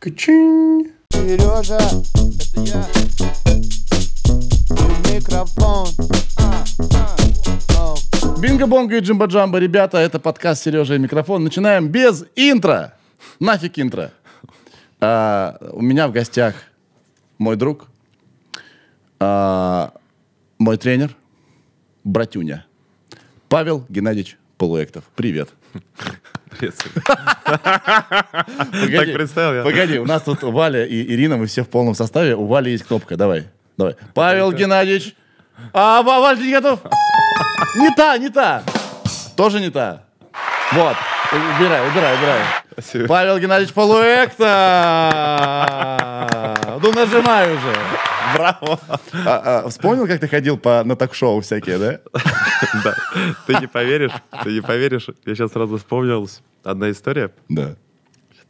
Качинь. Сережа, это я. И микрофон. А, а. Бинго-бонго и джимба-джамба, ребята, это подкаст Сережа и микрофон. Начинаем без интро. Нафиг интро. А, у меня в гостях мой друг, а, мой тренер, братюня, Павел Геннадьевич Полуэктов. Привет. Так представил я. Погоди, у нас тут Валя и Ирина, мы все в полном составе. У Вали есть кнопка, давай. Давай. Павел Геннадьевич. А, Ва- Валь, ты не готов? Не та, не та. Тоже не та. Вот. Убирай, убирай, убирай. Спасибо. Павел Геннадьевич Полуэкта. Ну, нажимай уже. Браво. А, а, вспомнил, как ты ходил по, на ток-шоу всякие, да? Да. Ты не поверишь, ты не поверишь. Я сейчас сразу вспомнилась одна история. Да.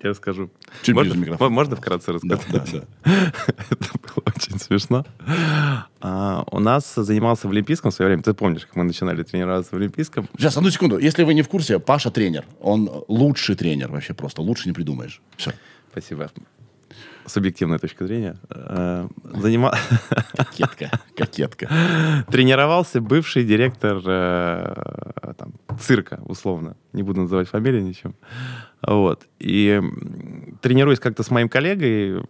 Я расскажу. Чуть можно, ближе микрофон. мо- можно вкратце Да, рассказать? да, да. Это было очень смешно. А, у нас занимался в Олимпийском в свое время. Ты помнишь, как мы начинали тренироваться в Олимпийском? Сейчас, одну секунду. Если вы не в курсе, Паша тренер. Он лучший тренер вообще просто. Лучше не придумаешь. Все. Спасибо. Субъективная точка зрения. А, занима- Кокетка. Кокетка. Тренировался бывший директор э, там, цирка, условно. Не буду называть фамилию ничем. Вот. И тренируясь как-то с моим коллегой,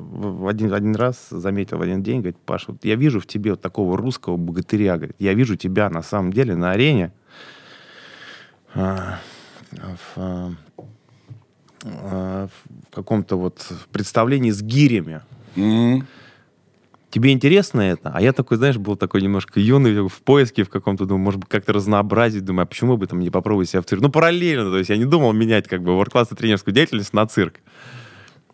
в один, один раз заметил в один день, говорит, Паша, вот я вижу в тебе вот такого русского богатыря, говорит, я вижу тебя на самом деле на арене а, в, а, в каком-то вот представлении с гирями М. тебе интересно это? А я такой, знаешь, был такой немножко юный, в поиске в каком-то, думаю, может быть, как-то разнообразить, думаю, а почему бы там не попробовать себя в цирк? Ну, параллельно, то есть я не думал менять как бы ворд-класс и тренерскую деятельность на цирк.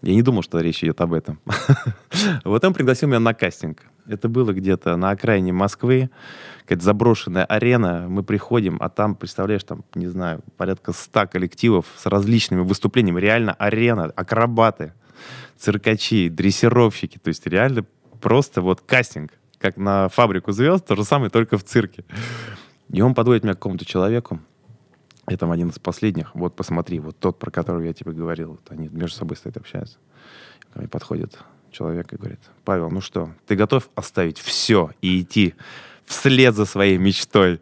Я не думал, что речь идет об этом. Вот он пригласил меня на кастинг. Это было где-то на окраине Москвы, какая-то заброшенная арена. Мы приходим, а там, представляешь, там, не знаю, порядка ста коллективов с различными выступлениями. Реально арена, акробаты, циркачи, дрессировщики. То есть реально просто вот кастинг, как на фабрику звезд, то же самое, только в цирке. И он подводит меня к какому-то человеку. Это там один из последних. Вот посмотри, вот тот, про которого я тебе говорил. Вот они между собой стоят, общаются. Ко мне подходит человек и говорит, Павел, ну что, ты готов оставить все и идти вслед за своей мечтой?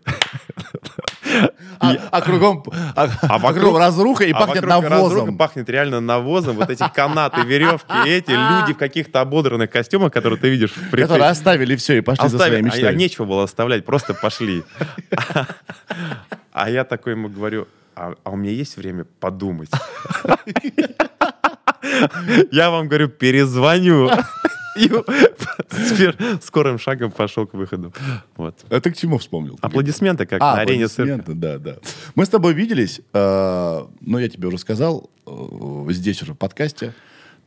А, а кругом, а, а вокруг- кругом разруха и А пахнет вокруг навозом. пахнет реально навозом. Вот эти канаты, веревки, эти люди в каких-то ободранных костюмах, которые ты видишь в. Которые оставили все и пошли за своей Оставили. А, мечтой. а нечего было оставлять, просто пошли. А я такой ему говорю, а, а у меня есть время подумать? Я вам говорю, перезвоню. И скорым шагом пошел к выходу. Вот. Это к чему вспомнил? Аплодисменты, как А, на арене цирка. аплодисменты, да, да. Мы с тобой виделись, э, ну, я тебе уже сказал, э, здесь уже в подкасте,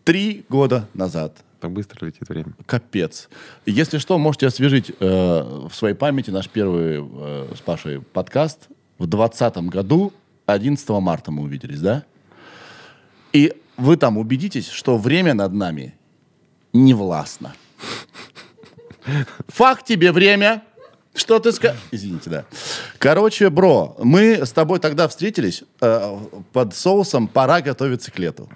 три года назад. Так быстро летит время. Капец. Если что, можете освежить э, в своей памяти наш первый э, с Пашей подкаст. В 2020 году, 11 марта мы увиделись, да? И вы там убедитесь, что время над нами не властно. Факт тебе время. Что ты сказал? Извините, да. Короче, бро, мы с тобой тогда встретились э, под соусом «Пора готовиться к лету».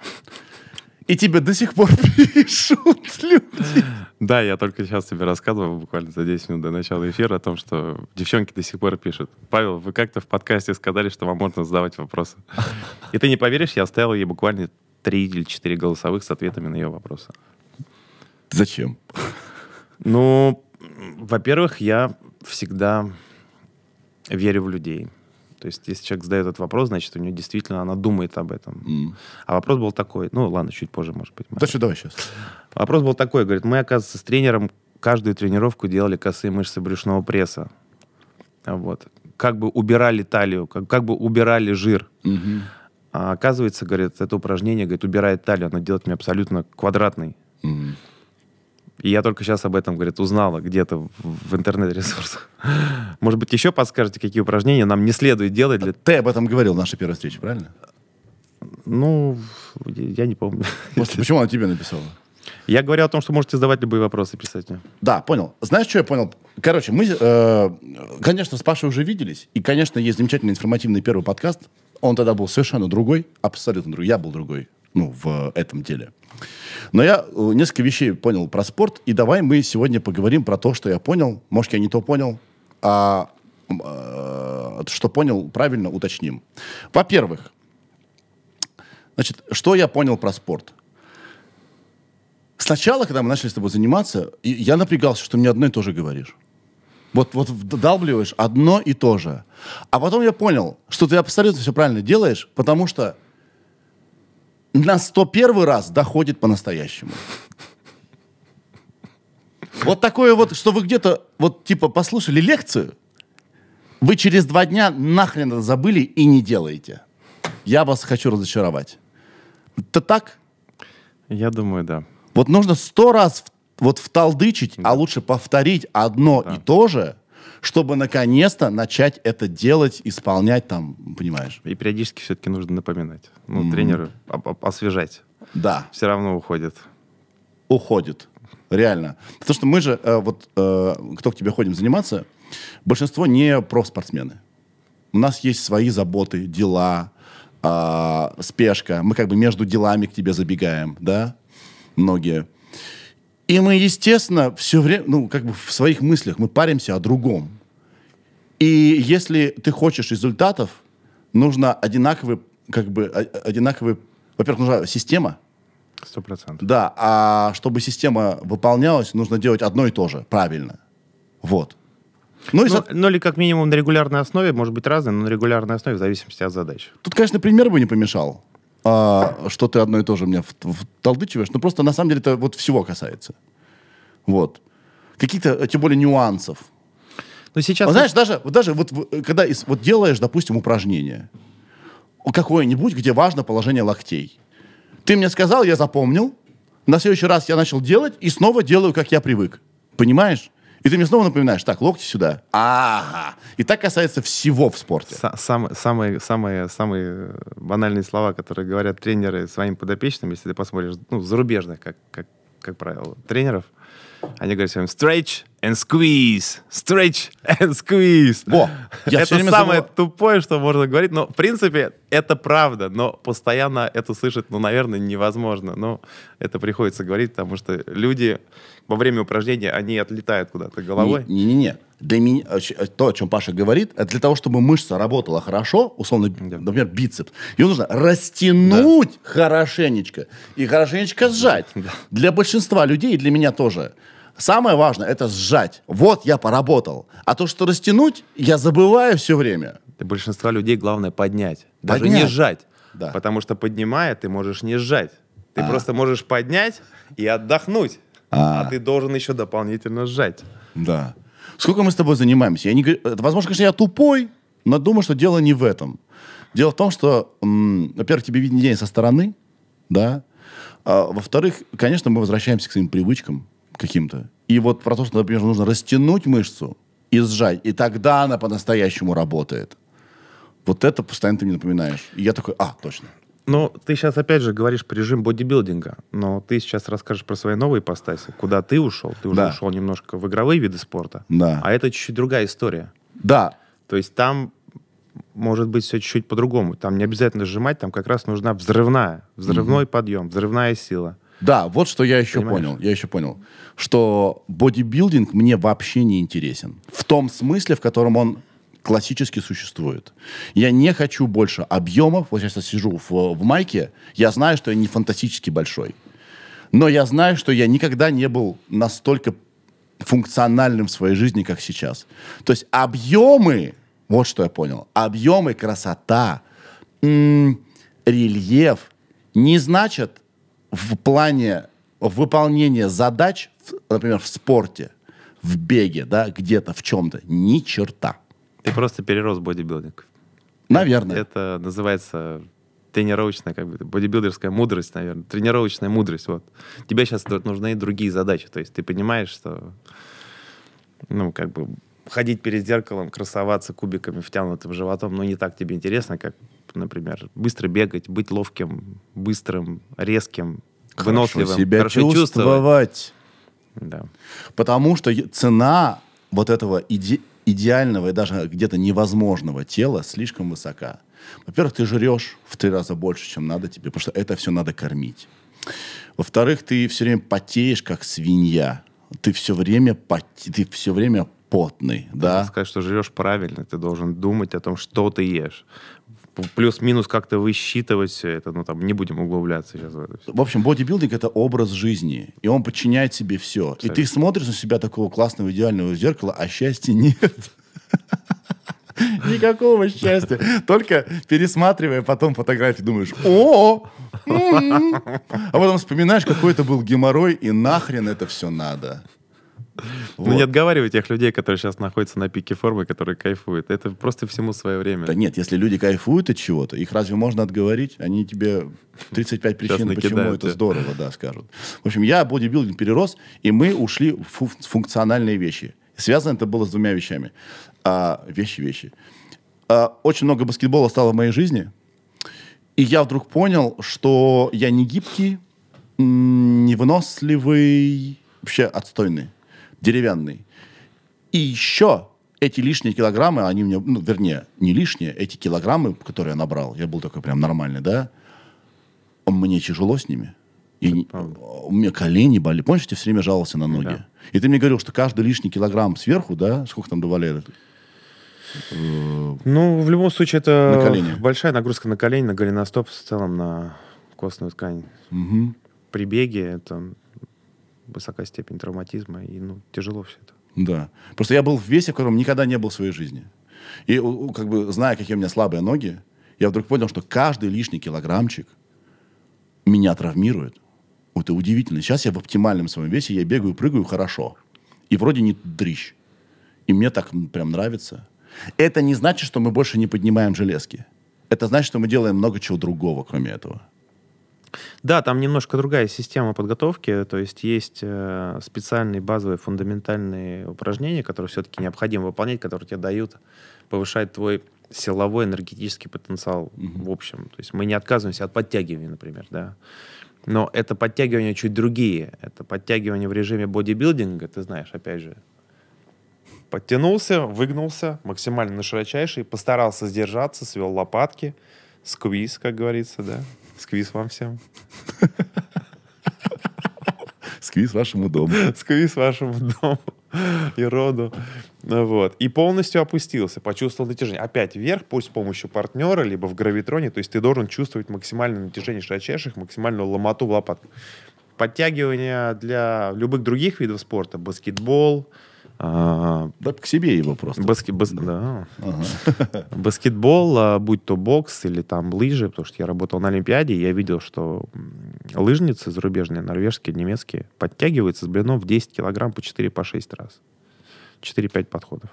И тебе до сих пор пишут люди. Да, я только сейчас тебе рассказывал, буквально за 10 минут до начала эфира, о том, что девчонки до сих пор пишут. Павел, вы как-то в подкасте сказали, что вам можно задавать вопросы. И ты не поверишь, я оставил ей буквально 3 или 4 голосовых с ответами на ее вопросы. Зачем? Ну, во-первых, я всегда верю в людей. То есть, если человек задает этот вопрос, значит, у него действительно она думает об этом. М. А вопрос был такой, ну ладно, чуть позже, может быть. мы Да что, давай сейчас. Вопрос был такой, говорит, мы, оказывается, с тренером каждую тренировку делали косые мышцы брюшного пресса. Вот. Как бы убирали талию, как, как бы убирали жир. Мгм. А оказывается, говорит, это упражнение, говорит, убирает талию, оно делает меня абсолютно квадратный. Мгм. И я только сейчас об этом, говорит, узнала где-то в, интернет-ресурсах. Может быть, еще подскажете, какие упражнения нам не следует делать для... Ты об этом говорил в нашей первой встрече, правильно? Ну, я не помню. Может, почему она тебе написала? Я говорил о том, что можете задавать любые вопросы, писать мне. Да, понял. Знаешь, что я понял? Короче, мы, э, конечно, с Пашей уже виделись. И, конечно, есть замечательный информативный первый подкаст. Он тогда был совершенно другой, абсолютно другой. Я был другой. ну, в этом деле. Но я э, несколько вещей понял про спорт, и давай мы сегодня поговорим про то, что я понял. Может, я не то понял, а э, что понял, правильно уточним. Во-первых, значит, что я понял про спорт? Сначала, когда мы начали с тобой заниматься, я напрягался, что мне одно и то же говоришь. Вот, вот вдалбливаешь одно и то же. А потом я понял, что ты абсолютно все правильно делаешь, потому что на 101 раз доходит по-настоящему. Вот такое вот, что вы где-то, вот типа, послушали лекцию, вы через два дня нахрен это забыли и не делаете. Я вас хочу разочаровать. Это так? Я думаю, да. Вот нужно сто раз в- вот вталдычить, а лучше повторить одно и то же, чтобы наконец-то начать это делать, исполнять там, понимаешь? И периодически все-таки нужно напоминать. Ну, тренеру об- об- освежать. Да. Все равно уходит. уходит. Реально. Потому что мы же, э, вот, э, кто к тебе ходим заниматься, большинство не профспортсмены. У нас есть свои заботы, дела, а, спешка. Мы как бы между делами к тебе забегаем, да, многие. И мы, естественно, все время, ну, как бы в своих мыслях мы паримся о другом. И если ты хочешь результатов, нужно одинаковый, как бы, о- одинаковый, во-первых, нужна система, Сто процентов. да, а чтобы система выполнялась, нужно делать одно и то же, правильно. Вот. Ну, Ну, со- ну, или как минимум на регулярной основе, может быть разное, но на регулярной основе в зависимости от задач. тут, конечно, пример бы не помешал, а, что ты одно и то же мне вталдычиваешь, но просто на самом деле это вот всего касается. Вот. Каких-то, э, тем более, нюансов. Но сейчас... Вот знаешь, даже, вот даже вот, в- когда ис- вот делаешь, допустим, упражнение какое-нибудь, где важно положение локтей. Ты мне сказал, я запомнил. На следующий раз я начал делать и снова делаю, как я привык. Понимаешь? И ты мне снова напоминаешь, так, локти сюда. Ага. И так касается всего в спорте. Са- сам- самые, самые, самые банальные слова, которые говорят тренеры своим подопечным, если ты посмотришь, ну, зарубежных, как, как, как правило, тренеров, они говорят всем stretch and squeeze, stretch and squeeze. Во, я это самое забываю. тупое, что можно говорить, но, в принципе, это правда, но постоянно это слышать, ну, наверное, невозможно. Но это приходится говорить, потому что люди во время упражнения, они отлетают куда-то головой. Не- Не-не-не. Для меня, э, то, о чем Паша говорит, это для того, чтобы мышца работала хорошо, условно, например, бицепс, ее нужно растянуть хорошенечко и хорошенечко сжать. Для большинства людей, и для меня тоже, самое важное это сжать. Вот я поработал. А то, что растянуть, я забываю все время. Для большинства людей главное поднять. Даже Поднять. не сжать. Да. Потому что поднимая, ты можешь не сжать. Ты просто можешь поднять и отдохнуть. А. ты должен еще дополнительно сжать. Да. Сколько мы с тобой занимаемся? Я не, это, возможно, конечно, я тупой, но думаю, что дело не в этом. Дело в том, что, во-первых, тебе виднее со стороны, да. А, во-вторых, конечно, мы возвращаемся к своим привычкам каким-то. И вот про то, что, например, нужно растянуть мышцу и сжать, и тогда она по-настоящему работает. Вот это постоянно ты мне напоминаешь. И я такой, а, точно. Ну, ты сейчас опять же говоришь про режим бодибилдинга, но ты сейчас расскажешь про свои новые ипостаси. Куда ты ушел? Ты уже Да. ушел немножко в игровые виды спорта. Да. А это чуть-чуть другая история. Да, То есть там может быть все чуть-чуть по-другому. Там не обязательно сжимать, там как раз нужна взрывная, взрывной подъем, взрывная сила. Да, вот что я еще Понимаешь? понял. Я еще понял, что бодибилдинг мне вообще не интересен. В том смысле, в котором он классически существует. Я не хочу больше объемов. Вот сейчас я сижу в, в майке, я знаю, что я не фантастически большой. Но я знаю, что я никогда не был настолько функциональным в своей жизни, как сейчас. То есть объемы, вот что я понял, объемы, красота, м, рельеф не значат в плане выполнения задач, например, в спорте, в беге, да, где-то, в чем-то, ни черта. Ты просто перерос бодибилдинг. Наверное. Это называется тренировочная, как бы, бодибилдерская мудрость, наверное. Тренировочная мудрость, вот. Тебе сейчас нужны другие задачи. То есть ты понимаешь, что, ну, как бы, ходить перед зеркалом, красоваться кубиками, втянутым животом, ну, не так тебе интересно, как, например, быстро бегать, быть ловким, быстрым, резким, выносливым. Хорошо себя хорошо чувствовать. Да. Потому что цена вот этого иде- идеального и даже где-то невозможного тела слишком высока. Во-первых, ты жрешь в три раза больше, чем надо тебе, потому что это все надо кормить. Во-вторых, ты все время потеешь, как свинья. Ты все время, поте- ты все время потный, да? Надо сказать, что живешь правильно, ты должен думать о том, что ты ешь. Плюс-минус как-то высчитывать все это. Ну, там, не будем углубляться сейчас в это всё. В общем, бодибилдинг — это образ жизни, и он подчиняет себе все. И ты смотришь на себя такого классного, идеального зеркала, а счастья нет. Никакого счастья. Только пересматривая потом фотографии, думаешь, о, м». а потом вспоминаешь, какой это был геморрой, и нахрен это все надо. Ну, не Вот. отговаривай тех людей, которые сейчас находятся на пике формы, которые кайфуют. Это просто всему свое время. Да нет, если люди кайфуют от чего-то, их разве можно отговорить? Они тебе 35 причин, почему это здорово, да, скажут. В общем, я бодибилдинг перерос, и мы ушли в фу- функциональные вещи. Связано это было с двумя вещами. А, вещи-вещи. А, очень много баскетбола стало в моей жизни, и я вдруг понял, что я не гибкий, невыносливый, вообще отстойный, деревянный. И еще эти лишние килограммы, они мне, ну, вернее, не лишние, эти килограммы, которые я набрал, я был такой прям нормальный, да, мне тяжело с ними. И у меня колени болели. Помнишь, тебе все время жаловался на ноги? Да. И ты мне говорил, что каждый лишний килограмм сверху, да, сколько там добавляли? Ну, в любом случае, это На колени. большая нагрузка на колени, на голеностоп, в целом на костную ткань. Мгм. При беге это высокая степень травматизма, и ну, тяжело все это. Да. Просто я был в весе, в котором никогда не был в своей жизни. И как бы зная, какие у меня слабые ноги, я вдруг понял, что каждый лишний килограммчик меня травмирует. Это удивительно. Сейчас я в оптимальном своем весе, я бегаю, прыгаю хорошо. И вроде не дрищ. И мне так прям нравится. Это не значит, что мы больше не поднимаем железки. Это значит, что мы делаем много чего другого, кроме этого. Да, там немножко другая система подготовки, то есть есть э, специальные базовые фундаментальные упражнения, которые все-таки необходимо выполнять, которые тебе дают повышать твой силовой энергетический потенциал в общем. То есть мы не отказываемся от подтягивания, например, да. Но это подтягивания чуть другие. Это подтягивания в режиме бодибилдинга, ты знаешь, опять же. Подтянулся, выгнулся, максимально на широчайший, постарался сдержаться, свел лопатки, squeeze, как говорится, да. Squeeze вам всем. Squeeze вашему дому. squeeze вашему дому и роду. Вот. И полностью опустился, почувствовал натяжение. Опять вверх, пусть с помощью партнера, либо в гравитроне. То есть ты должен чувствовать максимальное натяжение широчайших, максимальную ломоту в лопатках. Подтягивания для любых других видов спорта. Баскетбол, а, Да к себе его просто. баске- бас- да. баскетбол, а, будь то бокс или там лыжи, потому что я работал на Олимпиаде, и я видел, что лыжницы зарубежные, норвежские, немецкие, подтягиваются с блином в 10 килограмм по 4 по 6 раз. 4-5 подходов.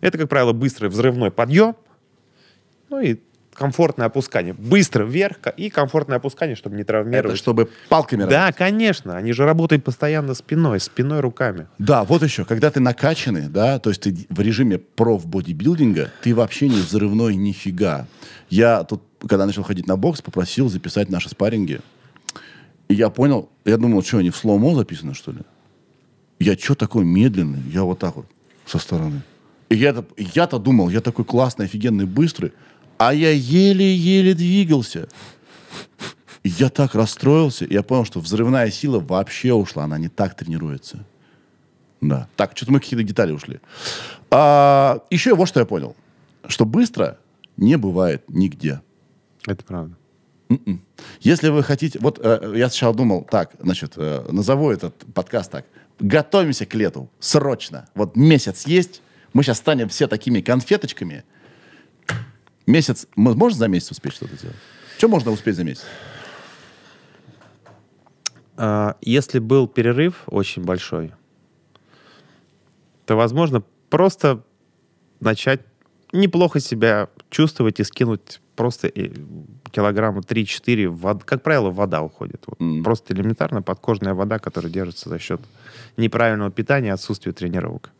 Это, как правило, быстрый взрывной подъем, ну и комфортное опускание. Быстро вверх и комфортное опускание, чтобы не Это травмировать. чтобы палками Да, работать. конечно. Они же работают постоянно спиной, спиной, руками. Да, вот еще, когда ты накачанный, да, то есть ты в режиме проф-бодибилдинга, ты вообще не взрывной нифига. Я тут, когда начал ходить на бокс, попросил записать наши спарринги. И я понял, я думал, что, они в слоумо записаны, что ли? Я что такой медленный? Я вот так вот со стороны. И я-то, я-то думал, я такой классный, офигенный, быстрый, а я еле-еле двигался. И я так расстроился, я понял, что взрывная сила вообще ушла, она не так тренируется. Да. Так, что-то мы какие-то детали ушли. А, еще вот что я понял. Что быстро не бывает нигде. Это правда. М-м. Если вы хотите... Вот э, я сначала думал, так, значит, э, назову этот подкаст так. Готовимся к лету. Срочно. Вот месяц есть. Мы сейчас станем все такими конфеточками. Месяц... Можем за месяц успеть что-то сделать? Что можно успеть за месяц? А, Если был перерыв очень большой, то, возможно, просто начать неплохо себя чувствовать и скинуть просто э, килограмма 3-4. вод- Как правило, вода уходит. Вот Мгм. Просто элементарно подкожная вода, которая держится за счет неправильного питания отсутствия тренировок.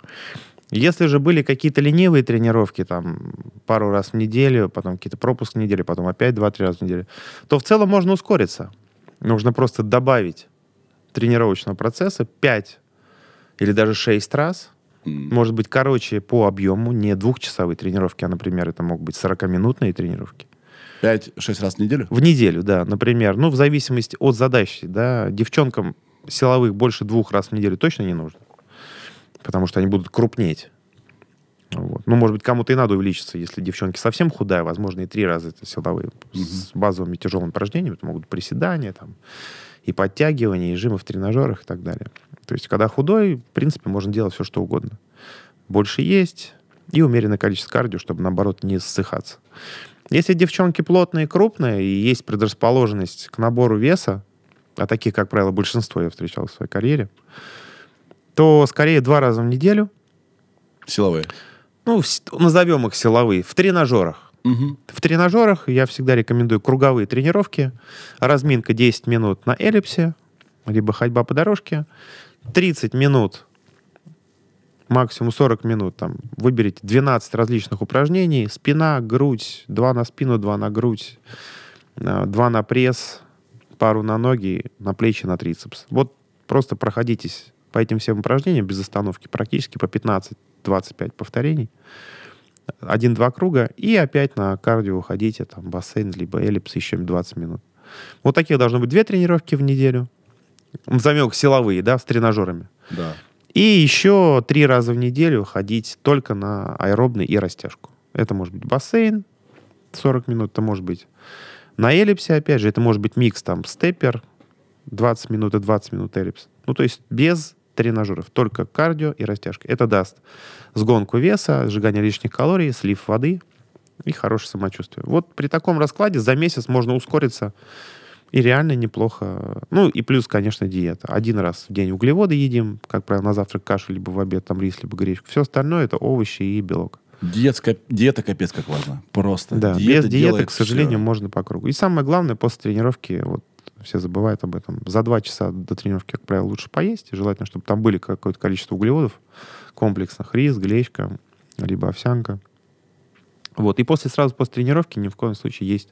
Если же были какие-то ленивые тренировки, там, пару раз в неделю, потом какие-то пропуск недели, потом опять 2-3 раза в неделю, то в целом можно ускориться. Нужно просто добавить тренировочного процесса 5 или даже 6 раз Может быть, короче по объему, не двухчасовые тренировки, а, например, это могут быть 40-минутные тренировки. 5-6 раз в неделю? В неделю, да, например. Ну, в зависимости от задачи, да. Девчонкам силовых больше двух раз в неделю точно не нужно. Потому что они будут крупнеть. Вот. Ну, может быть, кому-то и надо увеличиться, если девчонки совсем худая, возможно, и три раза это силовые с базовыми тяжелыми упражнениями. Это могут приседания, там, и подтягивания, и жимы в тренажерах и так далее. То есть, когда худой, в принципе, можно делать все, что угодно. Больше есть и умеренное количество кардио, чтобы, наоборот, не ссыхаться. Если девчонки плотные, крупные, и есть предрасположенность к набору веса, а таких, как правило, большинство я встречал в своей карьере, то скорее два раза в неделю, Силовые. ну, назовем их силовые, в тренажерах. Мгм. В тренажерах я всегда рекомендую круговые тренировки. Разминка 10 минут на эллипсе, либо ходьба по дорожке. 30 минут, максимум 40 минут. Там, выберите 12 различных упражнений. Спина, грудь, 2 на спину, 2 на грудь, 2 на пресс, пару на ноги, на плечи, на трицепс. Вот просто проходитесь по этим всем упражнениям без остановки, практически по 15-25 повторений один-два круга, и опять на кардио ходите, там, бассейн, либо эллипс еще 20 минут. Вот таких должно быть две тренировки в неделю. Их силовые, да, с тренажерами. Да. И еще три раза в неделю ходить только на аэробный и растяжку. Это может быть бассейн 40 минут, это может быть на эллипсе, опять же, это может быть микс, там, степпер 20 минут и 20 минут эллипс. Ну, то есть без тренажеров, только кардио и растяжка. Это даст сгонку веса, сжигание лишних калорий, слив воды и хорошее самочувствие. Вот при таком раскладе за месяц можно ускориться и реально неплохо. Ну и плюс, конечно, диета. Один раз в день углеводы едим, как правило, на завтрак кашу, либо в обед там рис, либо гречку. Все остальное это овощи и белок. Диетка, диета капец как важно. Просто. Да, Диета без диеты, к сожалению, всё. можно по кругу. И самое главное, после тренировки, вот все забывают об этом, за два часа до тренировки, как правило, лучше поесть. И желательно, чтобы там были какое-то количество углеводов комплексных. Рис, гречка, либо овсянка. Вот. И после, сразу после тренировки ни в коем случае есть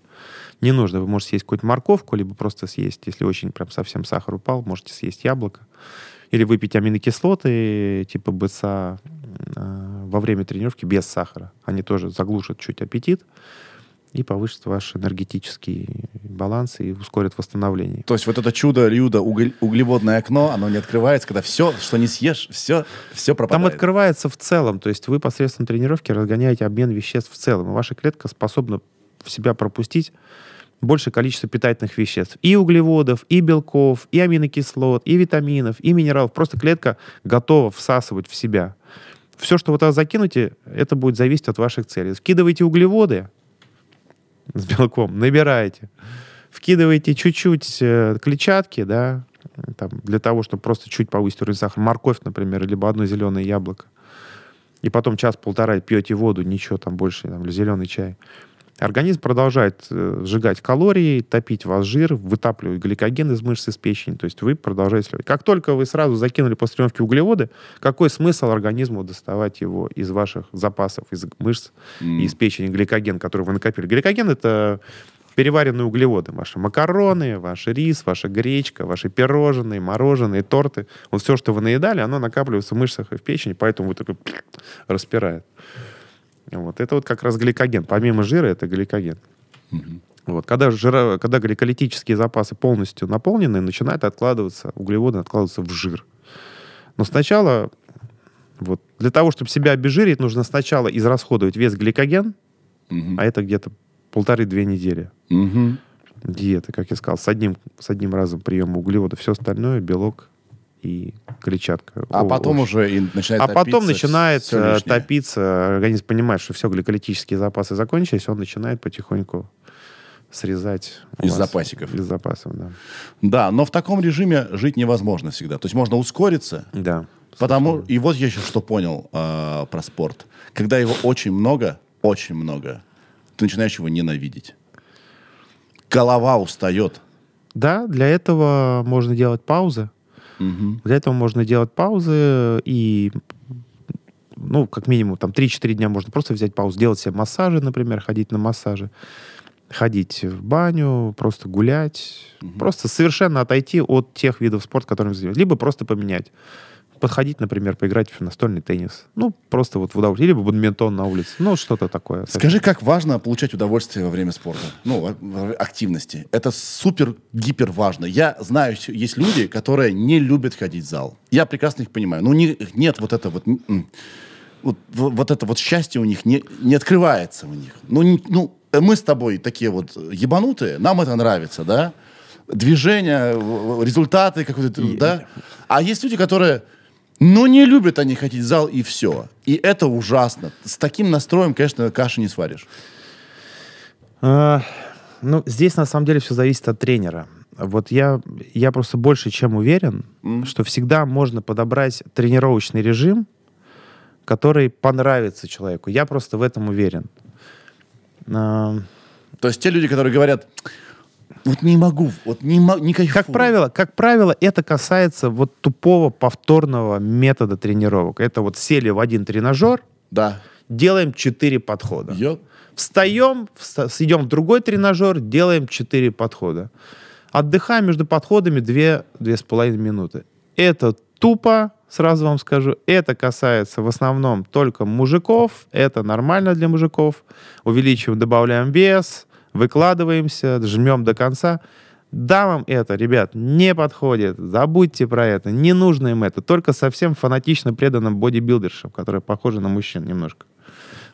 не нужно. Вы можете съесть какую-то морковку, либо просто съесть, если очень прям совсем сахар упал, можете съесть яблоко. Или выпить аминокислоты типа БЦА э, во время тренировки без сахара. Они тоже заглушат чуть аппетит и повысят ваш энергетический баланс и ускорят восстановление. То есть вот это чудо-людо, уголь- углеводное окно, оно не открывается, когда все, что не съешь, все, все Там пропадает. открывается в целом, то есть вы посредством тренировки разгоняете обмен веществ в целом, и ваша клетка способна в себя пропустить большее количество питательных веществ. И углеводов, и белков, и аминокислот, и витаминов, и минералов. Просто клетка готова всасывать в себя. Все, что вы туда закинете, это будет зависеть от ваших целей. Вкидываете углеводы с белком, набираете. Вкидываете чуть-чуть э, клетчатки, да, там, для того, чтобы просто чуть повысить уровень сахара. Морковь, например, либо одно зеленое яблоко. И потом час-полтора пьете воду, ничего там больше, там, или зеленый чай. Организм продолжает э, сжигать калории, топить ваш жир, вытапливать гликоген из мышц, из печени. То есть вы продолжаете сливать. Как только вы сразу закинули после тренировки углеводы, какой смысл организму доставать его из ваших запасов, из мышц и из печени гликоген, который вы накопили? Гликоген — это переваренные углеводы. Ваши макароны, ваш рис, ваша гречка, ваши пирожные, мороженые, торты. Вот все, что вы наедали, оно накапливается в мышцах и в печени, поэтому вы такой распирает. Вот. Это вот как раз гликоген. Помимо жира, это гликоген. Вот. Когда, жира, когда гликолитические запасы полностью наполнены, начинает откладываться, углеводы откладываться в жир. Но сначала, вот, для того, чтобы себя обезжирить, нужно сначала израсходовать весь гликоген, Мгм. а это где-то полторы-две недели Мгм. диеты, как я сказал, с одним, с одним разом приема углеводов. Все остальное белок и клетчатка. А О- потом уже и начинает А потом начинает всё э, топиться, организм понимает, что все, гликолитические запасы закончились, он начинает потихоньку срезать. Из вас- запасиков. Из запасов, да. Да, но в таком режиме жить невозможно всегда. То есть можно ускориться, Да. потому... И вот я еще что понял э, про спорт. Когда его очень много, очень много, ты начинаешь его ненавидеть. Голова устает. Да, для этого можно делать паузы. Мгм. Для этого можно делать паузы и ну, как минимум, там 3-4 дня можно просто взять паузу, делать себе массажи, например, ходить на массажи, ходить в баню, просто гулять, просто совершенно отойти от тех видов спорта, которыми занимаетесь. Либо просто поменять. Подходить, например, поиграть в настольный теннис. Ну, просто вот в удовольствие. Или бадминтон на улице. Ну, что-то такое. Скажи, как важно получать удовольствие во время спорта, ну, во- активности. Это супер-гипер важно. Я знаю, есть люди, которые не любят ходить в зал. Я прекрасно их понимаю. Ну, не, нет вот это вот... Вот, вот это вот счастье у них не, не открывается у них. Ну, не- ну, мы с тобой такие вот ебанутые, нам это нравится, да? Движение, результаты, какой-то, да? А есть люди, которые, ну, не любят они ходить в зал, и все. И это ужасно. С таким настроем, конечно, каши не сваришь. А, ну, здесь на самом деле все зависит от тренера. Вот я, я просто больше чем уверен, что всегда можно подобрать тренировочный режим, который понравится человеку. Я просто в этом уверен. А, То есть те люди, которые говорят, вот не могу, вот не, не кайфую. Как правило, как правило, это касается вот тупого повторного метода тренировок. Это вот сели в один тренажер, Да. делаем 4 подхода. Ё- Встаем, вста- идем в другой тренажер, делаем 4 подхода. Отдыхаем между подходами 2-2,5 минуты. Это тупо, сразу вам скажу. Это касается в основном только мужиков. Это нормально для мужиков. Увеличиваем, добавляем вес, выкладываемся, жмем до конца. Дамам это, ребят, не подходит. Забудьте про это. Не нужно им это. Только совсем фанатично преданным бодибилдершам, которые похожи на мужчин немножко.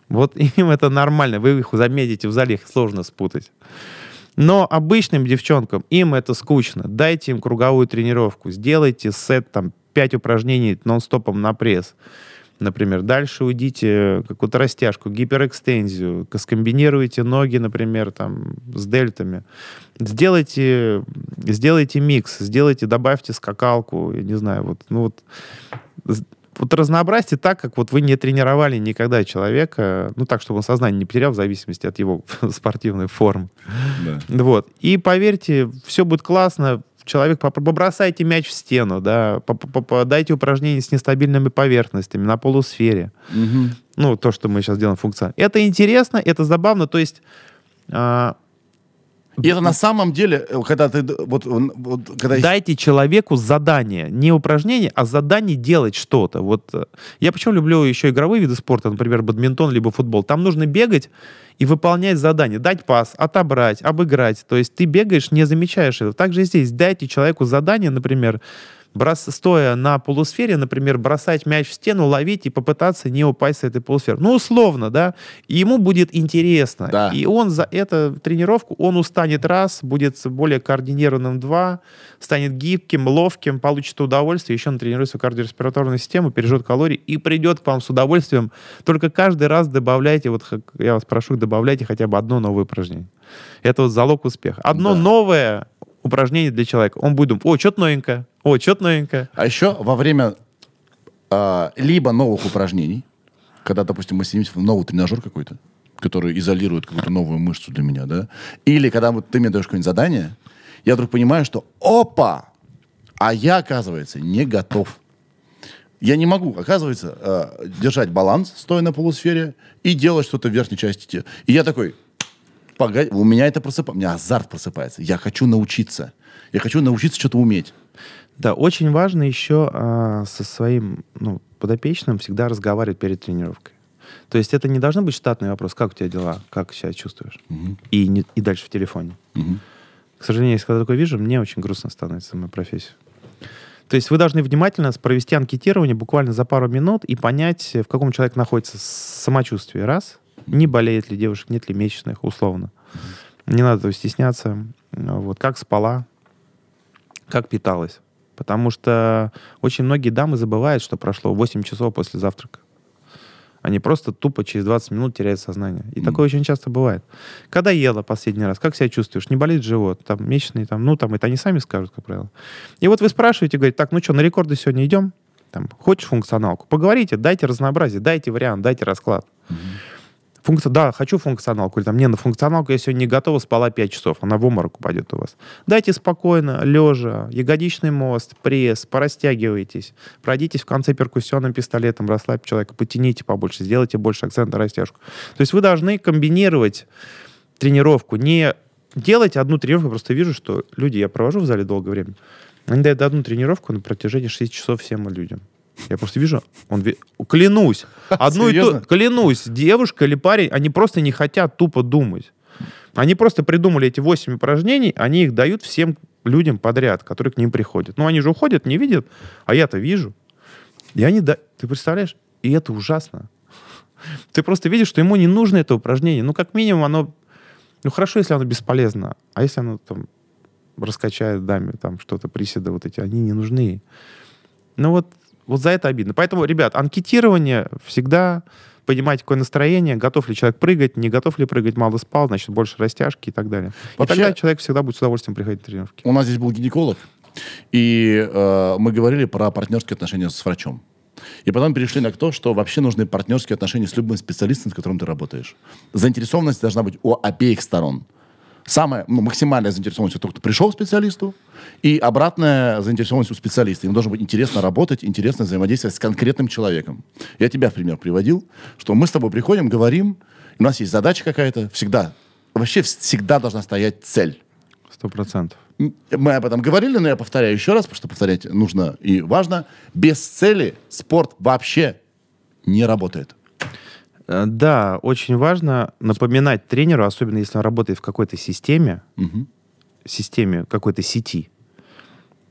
Вот им это нормально. Вы их заметите в зале, их сложно спутать. Но обычным девчонкам им это скучно. Дайте им круговую тренировку. Сделайте сет, там, 5 упражнений нон-стопом на пресс. Например, дальше уйдите какую-то растяжку, гиперэкстензию, скомбинируйте ноги, например, там, с дельтами. Сделайте, сделайте микс, сделайте, добавьте скакалку, я не знаю, вот, ну вот, вот разнообразьте так, как вот вы не тренировали никогда человека, ну так, чтобы он сознание не потерял в зависимости от его спортивной формы. Да. Вот. И поверьте, все будет классно. Человек, побросайте мяч в стену, да, дайте упражнения с нестабильными поверхностями на полусфере. Мгм. Ну, то, что мы сейчас делаем функционально. Это интересно, это забавно. То есть а, И это на самом деле, э, когда ты, вот, вот когда дайте человеку задание, не упражнение, а задание делать что-то. Вот э, я почему люблю еще игровые виды спорта, например, бадминтон либо футбол. Там нужно бегать и выполнять задание, дать пас, отобрать, обыграть. То есть ты бегаешь, не замечаешь этого. Также здесь дайте человеку задание, например, брос- стоя на полусфере, например, бросать мяч в стену, ловить и попытаться не упасть с этой полусферы. Ну, условно, да. И ему будет интересно. Да. И он за эту тренировку, он устанет раз, будет более координированным два, станет гибким, ловким, получит удовольствие, еще натренирует свою кардиореспираторную систему, пережжет калории и придет к вам с удовольствием. Только каждый раз добавляйте, вот я вас прошу, добавляйте хотя бы одно новое упражнение. Это вот залог успеха. Одно Да. новое упражнение для человека. Он будет думать, о, что-то новенькое, о, что-то новенькое. А еще во время а, либо новых упражнений, когда, допустим, мы сидим в новый тренажер какой-то, который изолирует какую-то новую мышцу для меня, да, или когда вот ты мне даешь какое-нибудь задание, я вдруг понимаю, что опа, а я, оказывается, не готов. Я не могу, оказывается, э, держать баланс, стоя на полусфере, и делать что-то в верхней части тела. И я такой, погоди, у меня это просыпается, у меня азарт просыпается. Я хочу научиться. Я хочу научиться что-то уметь. Да, очень важно еще а, со своим ну, подопечным всегда разговаривать перед тренировкой. То есть это не должно быть штатный вопрос, как у тебя дела, как себя чувствуешь, и, не- и дальше в телефоне. Мгм. К сожалению, если когда такое вижу, мне очень грустно становится мою профессию. То есть вы должны внимательно провести анкетирование буквально за пару минут и понять, в каком человек находится самочувствие. Раз. Не болеет ли девушек, нет ли месячных, условно. Не надо этого стесняться. Вот. Как спала, как питалась. Потому что очень многие дамы забывают, что прошло 8 часов после завтрака. Они просто тупо через 20 минут теряют сознание. И такое очень часто бывает. Когда ела последний раз, как себя чувствуешь? Не болит живот? Там месячные, там, ну, там, это они сами скажут, как правило. И вот вы спрашиваете, говорите, так, ну что, на рекорды сегодня идем? Там, хочешь функционалку? Поговорите, дайте разнообразие, дайте вариант, дайте расклад. Функция, да, хочу функционалку. Или там, не, на функционалку я сегодня не готова, спала 5 часов, она в обморок упадет у вас. Дайте спокойно, лежа, ягодичный мост, пресс, порастягивайтесь, пройдитесь в конце перкуссионным пистолетом, расслабьте человека, потяните побольше, сделайте больше акцент на растяжку. То есть вы должны комбинировать тренировку, не делать одну тренировку, я просто вижу, что люди, я провожу в зале долгое время, они дают одну тренировку на протяжении 6 часов всем людям. Я просто вижу, он клянусь, одну и ту, клянусь, девушка или парень, они просто не хотят тупо думать. Они просто придумали эти 8 упражнений, они их дают всем людям подряд, которые к ним приходят. Ну, они же уходят, не видят, а я-то вижу. И они, да, ты представляешь? И это ужасно. Ты просто видишь, что ему не нужно это упражнение. Ну, как минимум, оно... Ну, хорошо, если оно бесполезно. А если оно там раскачает даме, там что-то, приседы вот эти, они не нужны. Ну, вот, вот за это обидно. Поэтому, ребят, анкетирование всегда понимаете, какое настроение, готов ли человек прыгать, не готов ли прыгать, мало спал, значит, больше растяжки и так далее. И Вообще- тогда человек всегда будет с удовольствием приходить на тренировки. У нас здесь был гинеколог, и э, мы говорили про партнерские отношения с врачом. И потом перешли на то, что вообще нужны партнерские отношения с любым специалистом, с которым ты работаешь. Заинтересованность должна быть у обеих сторон. Самая ну, максимальная заинтересованность у того, кто пришел к специалисту, и обратная заинтересованность у специалиста. Им должно быть интересно работать, интересно взаимодействовать с конкретным человеком. Я тебя в пример приводил, что мы с тобой приходим, говорим, у нас есть задача какая-то, всегда, вообще всегда должна стоять цель. Сто процентов. Мы об этом говорили, но я повторяю еще раз, потому что повторять нужно и важно. Без цели спорт вообще не работает. Э, Да, очень важно напоминать тренеру, особенно если он работает в какой-то системе, Мгм. системе какой-то сети,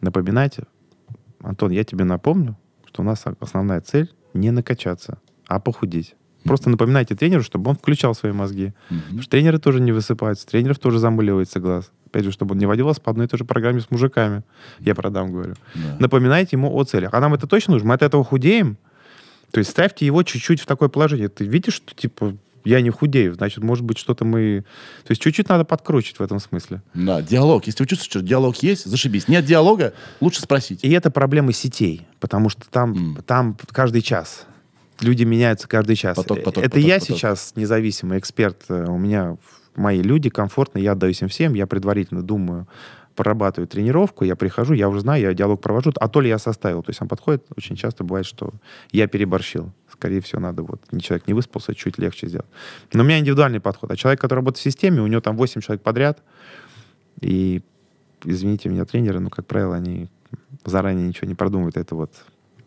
напоминайте, Антон, я тебе напомню, что у нас основная цель не накачаться, а похудеть. Просто напоминайте тренеру, чтобы он включал свои мозги. Потому что тренеры тоже не высыпаются, тренеров тоже замыливается глаз. Опять же, чтобы он не водил вас по одной и той же программе с мужиками. Я про дам говорю. Да. Напоминайте ему о целях. А нам это точно нужно? Мы от этого худеем? То есть ставьте его чуть-чуть в такое положение. Ты видишь, что типа я не худею, значит, может быть, что-то мы... То есть чуть-чуть надо подкручивать в этом смысле. Да, диалог. Если вы чувствуете, что диалог есть, зашибись. Нет диалога, лучше спросить. И это проблемы сетей, потому что там, М. там каждый час. Люди меняются каждый час. Поток, поток, это поток, я поток. сейчас независимый эксперт. э, У меня мои люди комфортно, я отдаюсь им всем, я предварительно думаю, прорабатываю тренировку, я прихожу, я уже знаю, я диалог провожу, а то ли я составил. То есть он подходит, очень часто бывает, что я переборщил. Скорее всего, надо вот, человек не выспался, чуть легче сделать. Но у меня индивидуальный подход. А человек, который работает в системе, у него там 8 человек подряд, и, извините меня, тренеры, ну, как правило, они заранее ничего не продумывают. Это вот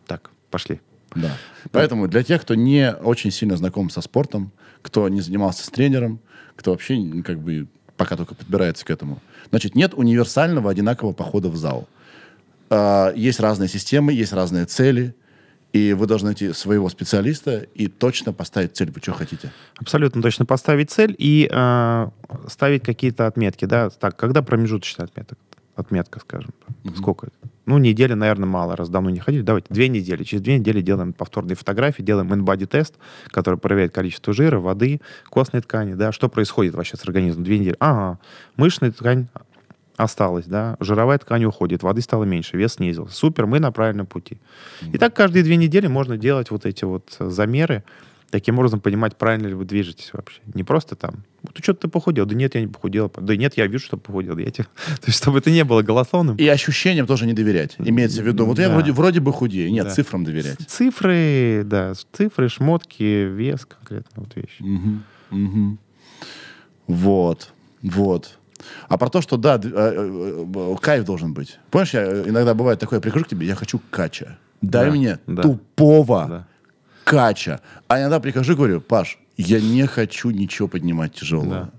так, пошли. Да. Поэтому для тех, кто не очень сильно знаком со спортом, кто не занимался с тренером, кто вообще как бы пока только подбирается к этому, значит, нет универсального одинакового похода в зал. А, Есть разные системы, есть разные цели, и вы должны найти своего специалиста и точно поставить цель, вы что хотите. Абсолютно точно поставить цель и э, ставить какие-то отметки. Да? Так, когда промежуточная отметка? Отметка, скажем. Сколько? Ну, неделя, наверное, мало, раз давно не ходили. Давайте, две недели. Через две недели делаем повторные фотографии, делаем InBody тест, который проверяет количество жира, воды, костной ткани, да, что происходит вообще с организмом. Две недели. Ага, мышечная ткань осталась, да, жировая ткань уходит, воды стало меньше, вес снизился. Супер, мы на правильном пути. И так каждые две недели можно делать вот эти вот замеры, таким образом понимать, правильно ли вы движетесь вообще. Не просто там, вот что-то ты похудел, да нет, я не похудел, да нет, я вижу, что похудел. Я тебе... То есть, чтобы это не было голословным. И ощущениям тоже не доверять. Имеется в виду, вот я Да. вроде, вроде бы худею. Нет, Да. цифрам доверять. Цифры, да, цифры, шмотки, вес конкретно, вот вещи. Мгм, мгм. Вот, вот. А про то, что, да, д- э, э, кайф должен быть. Помнишь, я э, иногда бывает такое, я прихожу к тебе, я хочу кача. Дай Да, мне да. тупого Да. Кача. А иногда прихожу и говорю, Паш, я не хочу ничего поднимать тяжелого. Да.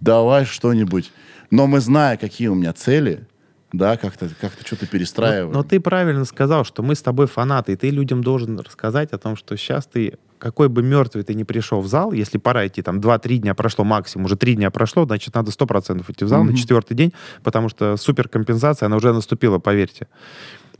Давай что-нибудь. Но мы, зная, какие у меня цели, да, как-то как что-то перестраиваем. Но, но ты правильно сказал, что мы с тобой фанаты, и ты людям должен рассказать о том, что сейчас ты, какой бы мертвый ты не пришел в зал, если пора идти, там, 2-3 дня прошло максимум, уже 3 дня прошло, значит, надо 100% идти в зал на четвертый день, потому что суперкомпенсация, она уже наступила, поверьте.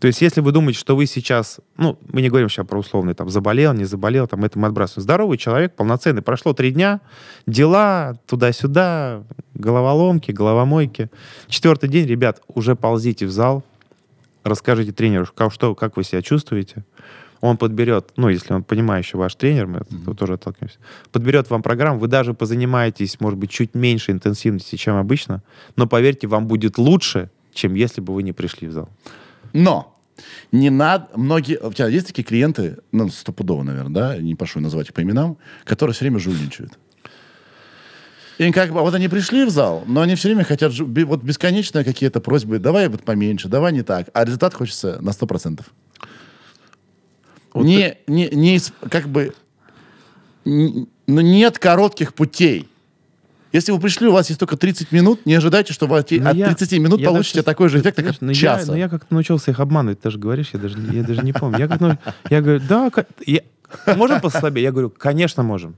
То есть, если вы думаете, что вы сейчас, ну, мы не говорим сейчас про условный, там, заболел, не заболел, там, это мы отбрасываем. Здоровый человек, полноценный, прошло три дня, дела туда-сюда, головоломки, головомойки. Четвертый день, ребят, уже ползите в зал, расскажите тренеру, как, что, как вы себя чувствуете. Он подберет, ну, если он понимающий ваш тренер, мы этого тоже отталкиваемся, подберет вам программу, вы даже позанимаетесь, может быть, чуть меньше интенсивности, чем обычно, но поверьте, вам будет лучше, чем если бы вы не пришли в зал. Но не надо... Многие... У тебя есть такие клиенты, ну, стопудово, наверное, да? Не прошу назвать их по именам, которые все время жульничают. И как бы, вот они пришли в зал, но они все время хотят, вот бесконечные какие-то просьбы, давай вот поменьше, давай не так, а результат хочется на 100%. Вот не, не, не из- как бы, н- ну, нет коротких путей. Если вы пришли, у вас есть только 30 минут, не ожидайте, что вы от, Ну, от я- 30 минут я получите даже- такой же эффект, как ну от я, часа. ну я как-то научился их обманывать, ты же говоришь, я даже, не- я даже не помню. Я, как, ну, я говорю, да, я- можем послабее? Я говорю, конечно, можем.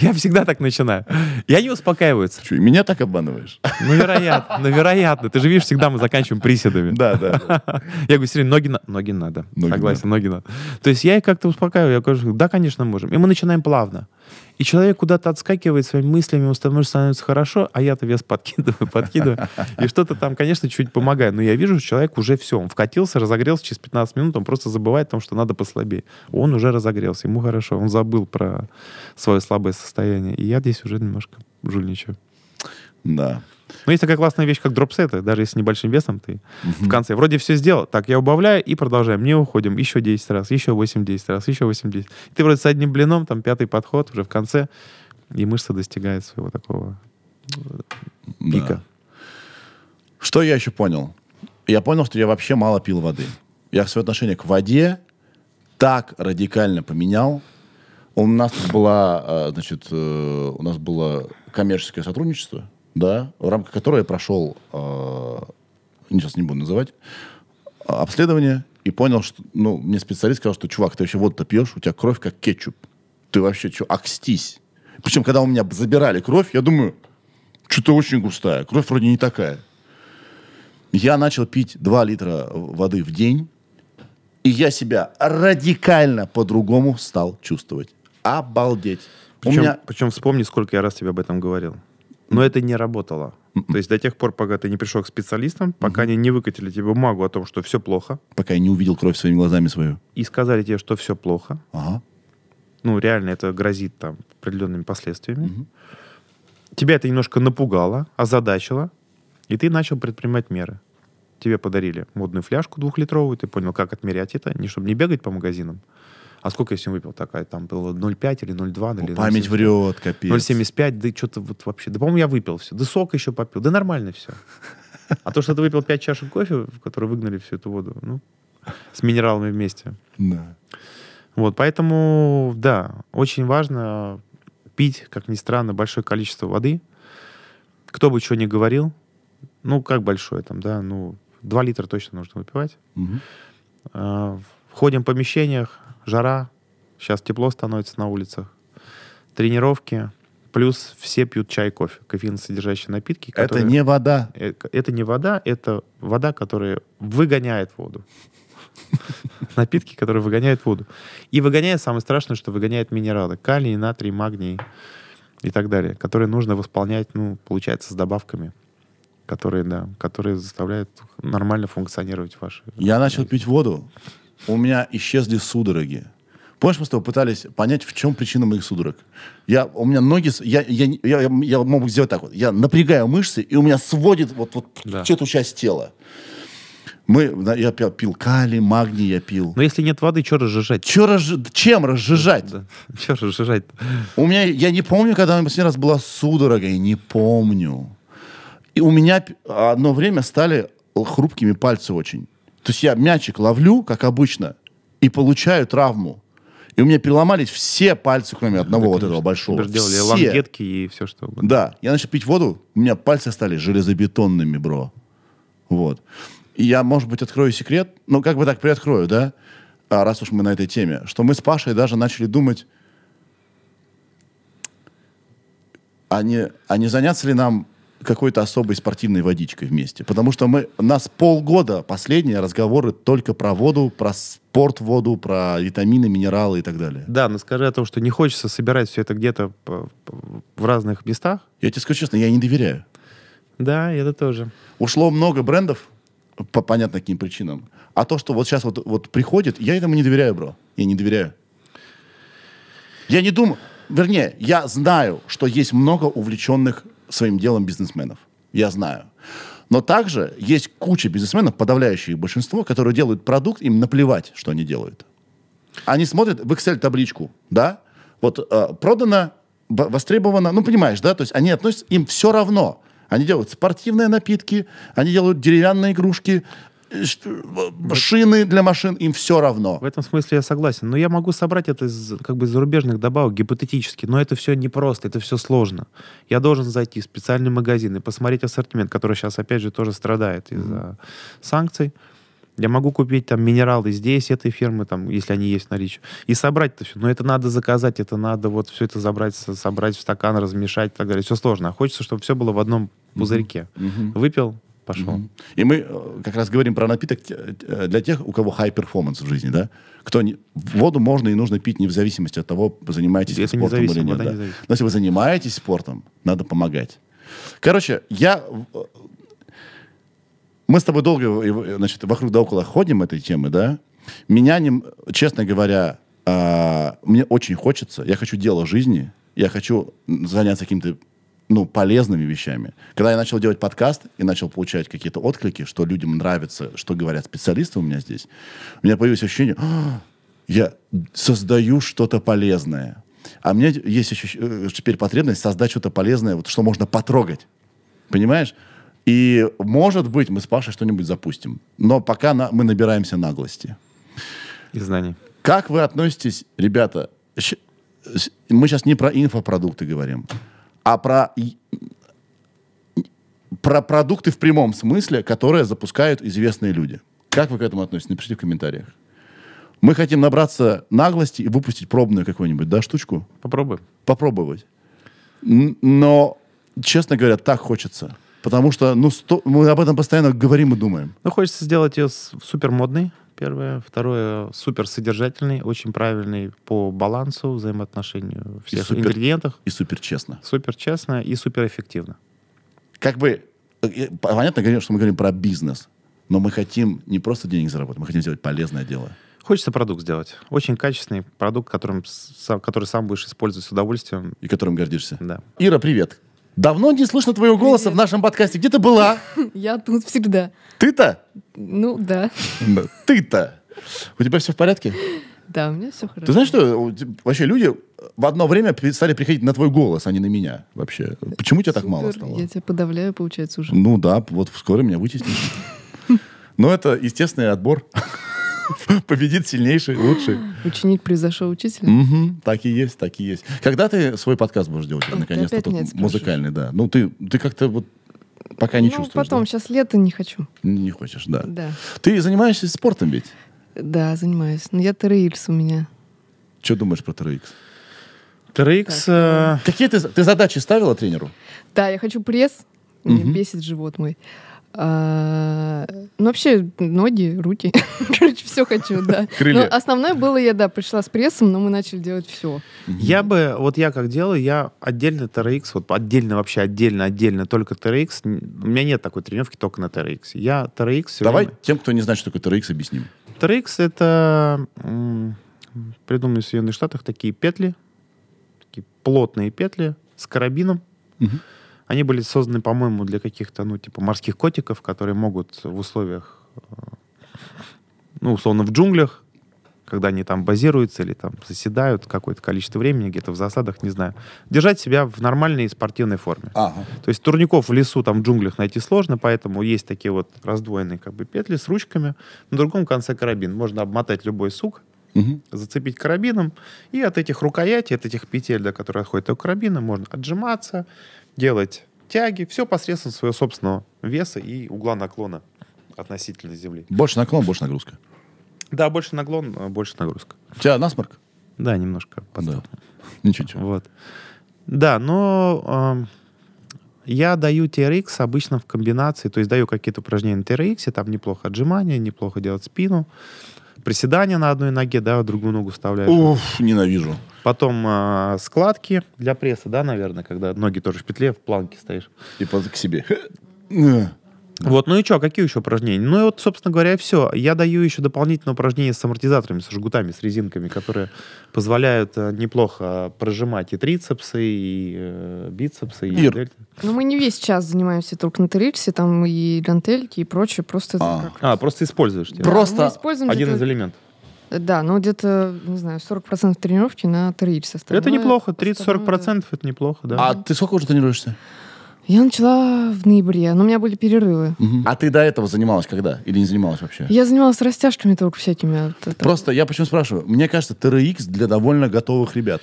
Я всегда так начинаю. И они успокаиваются. И меня так обманываешь? Ну, вероятно, ну, вероятно. Ты же видишь, всегда мы заканчиваем приседами. Да, да. Я говорю, Сергей, ноги, на... ноги надо. Ноги Согласен, ноги надо. То есть я их как-то успокаиваю, я говорю, да, конечно, можем. И мы начинаем плавно. И человек куда-то отскакивает своими мыслями, ему становится становится хорошо, а я-то вес подкидываю, подкидываю. И что-то там, конечно, чуть помогает. Но я вижу, что человек уже все, он вкатился, разогрелся, через 15 минут он просто забывает о том, что надо послабее. Он уже разогрелся, ему хорошо, он забыл про свое слабое состояние. И я здесь уже немножко жульничаю. Да. Но есть такая классная вещь, как дропсеты, даже если с небольшим весом ты в конце вроде все сделал, так, я убавляю и продолжаем, не уходим, еще 10 раз, еще 8-10 раз, еще 8-10. Ты вроде с одним блином, там пятый подход уже в конце, и мышца достигает своего такого да. пика. Что я еще понял? Я понял, что я вообще мало пил воды. Я свое отношение к воде так радикально поменял. У нас была, э, значит, э, у нас было коммерческое сотрудничество, да, в рамках которого я прошел, э, сейчас не буду называть, обследование и понял, что, ну, мне специалист сказал, что, чувак, ты вообще воду-то пьешь, у тебя кровь как кетчуп. Ты вообще что, акстись. Причем, когда у меня забирали кровь, я думаю, что-то очень густая, кровь вроде не такая. Я начал пить 2 литра воды в день, и я себя радикально по-другому стал чувствовать. Обалдеть. У Причем, меня... причем вспомни, сколько я раз тебе об этом говорил. Но это не работало. То есть до тех пор, пока ты не пришел к специалистам, пока они не выкатили тебе бумагу о том, что все плохо, Пока я не увидел кровь своими глазами свою. и сказали тебе, что все плохо, Ага. ну, реально это грозит там определенными последствиями. Тебя это немножко напугало, озадачило, и ты начал предпринимать меры. Тебе подарили модную фляжку двухлитровую, ты понял, как отмерять это, не чтобы не бегать по магазинам, а сколько я сегодня выпил такая, там было 0,5 или 0,2, или Память 0,75. врет, капец. 0,75, да что-то вот вообще, да, по-моему, я выпил все, да сок еще попил, да нормально все. А то, что ты выпил 5 чашек кофе, в которые выгнали всю эту воду, ну, с минералами вместе, Да. вот, поэтому, да, очень важно пить, как ни странно, большое количество воды. Кто бы что ни говорил, ну, как большое там, да, ну, 2 литра точно нужно выпивать. А, Ходим в помещениях, жара, сейчас тепло становится на улицах, тренировки, плюс все пьют чай, кофе, кофеиносодержащие напитки. Это которые- не вода. Э, Это не вода, это вода, которая выгоняет воду. Напитки, которые выгоняют воду. И выгоняет, самое страшное, что выгоняет минералы. Калий, натрий, магний и так далее, которые нужно восполнять, ну, получается, с добавками, которые, да, которые заставляют нормально функционировать ваши... Я начал пить воду, у меня исчезли судороги. Помнишь, мы с тобой пытались понять, в чем причина моих судорог? Я, у меня ноги... Я, я, я, я, я могу сделать так вот. Я напрягаю мышцы, и у меня сводит вот, вот Да. эту часть тела. Мы, я пил, пил калий, магний я пил. Но если нет воды, что разжижать? Чё разж- Чем разжижать? Да. Что разжижать? У меня, я не помню, когда у меня последний раз была судорога, я не помню. И у меня одно время стали хрупкими пальцы очень. То есть я мячик ловлю, как обычно, и получаю травму. И у меня переломались все пальцы, кроме одного вот этого большого. Вы же делали Все. лангетки и все что угодно. Да, я начал пить воду, у меня пальцы стали железобетонными, бро. Вот. И я, может быть, открою секрет, ну, как бы так приоткрою, да, а, раз уж мы на этой теме, что мы с Пашей даже начали думать, а не, а не заняться ли нам какой-то особой спортивной водичкой вместе. Потому что мы, у нас полгода последние разговоры только про воду, про спорт воду, про витамины, минералы и так далее. Да, но скажи о том, что не хочется собирать все это где-то в разных местах. Я тебе скажу честно, я не доверяю. Да, это тоже. Ушло много брендов, по понятно каким причинам. А то, что вот сейчас вот, вот приходит, я этому не доверяю, бро. Я не доверяю. Я не думаю... Вернее, я знаю, что есть много увлеченных своим делом бизнесменов. Я знаю. Но также есть куча бизнесменов, подавляющее большинство, которые делают продукт, им наплевать, что они делают. Они смотрят в Excel-табличку, да? Вот э, продано, востребовано, ну, понимаешь, да? То есть они относятся, им все равно. Они делают спортивные напитки, они делают деревянные игрушки, шины для машин, им все равно. В этом смысле я согласен. Но я могу собрать это из как бы зарубежных добавок гипотетически. Но это все непросто, это все сложно. Я должен зайти в специальный магазин и посмотреть ассортимент, который сейчас, опять же, тоже страдает из-за санкций. Я могу купить там минералы здесь, этой фирмы, там, если они есть в наличии, и собрать это все. Но это надо заказать, это надо вот все это забрать, со- собрать в стакан, размешать и так далее. Все сложно. А хочется, чтобы все было в одном пузырьке. Выпил, пошел. Мгм. И мы э, как раз говорим про напиток э, для тех, у кого high performance в жизни, да? Кто не, воду можно и нужно пить не в зависимости от того, занимаетесь Это спортом или нет. да. Но если вы занимаетесь спортом, надо помогать. Короче, я... э, Мы с тобой долго значит, вокруг да около ходим этой темы, да? Меня, не, честно говоря, а, мне очень хочется, я хочу дело жизни, я хочу заняться каким-то ну, полезными вещами. Когда я начал делать подкаст и начал получать какие-то отклики, что людям нравится, что говорят специалисты у меня здесь, у меня появилось ощущение, «А, я создаю что-то полезное. А у меня есть ощущ- э, теперь потребность создать что-то полезное, вот, что можно потрогать. Понимаешь? И, может быть, мы с Пашей что-нибудь запустим. Но пока на- мы набираемся наглости. И знаний. Как вы относитесь, ребята, мы сейчас не про инфопродукты говорим, а про, про продукты в прямом смысле, которые запускают известные люди. Как вы к этому относитесь? Напишите в комментариях. Мы хотим набраться наглости и выпустить пробную какую-нибудь, да, штучку? Попробуем. Попробовать. Но, честно говоря, так хочется. Потому что ну, сто- мы об этом постоянно говорим и думаем. Ну, хочется сделать ее супер модной, первое. Второе, супер содержательный, очень правильный по балансу, взаимоотношению всех супер- ингредиентов. И супер честно. Супер честно и супер эффективно. как бы э, понятно, говорим, что мы говорим про бизнес, но мы хотим не просто денег заработать, мы хотим сделать полезное дело. Хочется продукт сделать. Очень качественный продукт, которым, который сам будешь использовать с удовольствием. И которым гордишься. Да. Ира, привет. Давно не слышно твоего голоса в нашем подкасте. Где ты была? Я тут всегда. Ты-то? Ну, да. Ты-то. У тебя все в порядке? Да, у меня все хорошо. Ты знаешь, что вообще люди в одно время стали приходить на твой голос, а не на меня вообще. Почему тебя так мало стало? Я тебя подавляю, получается, уже. Ну да, вот скоро меня вытеснишь. Но это естественный отбор. Победит сильнейший, лучший. Ученик превзошел учителя. Мгм, так и есть, так и есть. Когда ты свой подкаст будешь делать, наконец-то, музыкальный, да? Ну, ты, ты как-то вот пока не ну, чувствуешь, потом, да? сейчас лето, не хочу. Не хочешь, да. Да. Ты занимаешься спортом ведь? Да, занимаюсь. Но я трейлс у меня. Что думаешь про TRX? TRX, Так, э, Какие ты, ты задачи ставила тренеру? Да, я хочу пресс. Меня Мгм. бесит живот мой. А, ну, вообще, ноги, руки. Короче, все хочу, да. Крылья. Но основное было, я, да, пришла с прессом, но мы начали делать все. я бы, вот я как делаю, я отдельно TRX, вот отдельно вообще, отдельно, отдельно, только TRX. У меня нет такой тренировки только на TRX. Я TRX все Давай время- тем, кто не знает, что такое TRX, объясним. TRX это придумали в Соединенных Штатах такие петли, такие плотные петли с карабином. Мгм. Они были созданы, по-моему, для каких-то, ну, типа морских котиков, которые могут в условиях, э, ну, условно, в джунглях, когда они там базируются или там заседают какое-то количество времени, где-то в засадах, не знаю, держать себя в нормальной спортивной форме. Ага. То есть турников в лесу, там, в джунглях найти сложно, поэтому есть такие вот раздвоенные как бы петли с ручками. На другом конце карабин. Можно обмотать любой сук, Мгм. зацепить карабином, и от этих рукоятей, от этих петель, до которых отходит от карабина, можно отжиматься, делать тяги, все посредством своего собственного веса и угла наклона относительно земли. Больше наклон, больше нагрузка. Да, больше наклон, а больше нагрузка. У тебя насморк? Да, немножко. Да. Ничего. Вот. Да, но ам, я даю TRX обычно в комбинации, то есть даю какие-то упражнения на TRX, там неплохо отжимания, неплохо делать спину, приседания на одной ноге, да, другую ногу вставляешь. Уф, ненавижу. Потом а, складки для пресса, да, наверное, когда ноги тоже в петле, в планке стоишь. И под- к себе. Э. Вот, ну и что, какие еще упражнения? Ну и вот, собственно говоря, все. Я даю еще дополнительные упражнения с амортизаторами, с жгутами, с резинками, которые позволяют э, неплохо прожимать и трицепсы, и э, бицепсы, и Ир. дельты. Ну, мы не весь час занимаемся только на трейксе, там и гантельки, и прочее. Просто это А. А, просто используешь. Да, типа. Просто Один из элементов. Да, ну где-то, не знаю, 40% тренировки на трейксе. Это неплохо, 30-40% это неплохо, да. А ты сколько уже тренируешься? Я начала в ноябре, но у меня были перерывы. Мгм. А ты до этого занималась когда? Или не занималась вообще? Я занималась растяжками только всякими. вот это. Просто я почему спрашиваю? Мне кажется, TRX для довольно готовых ребят.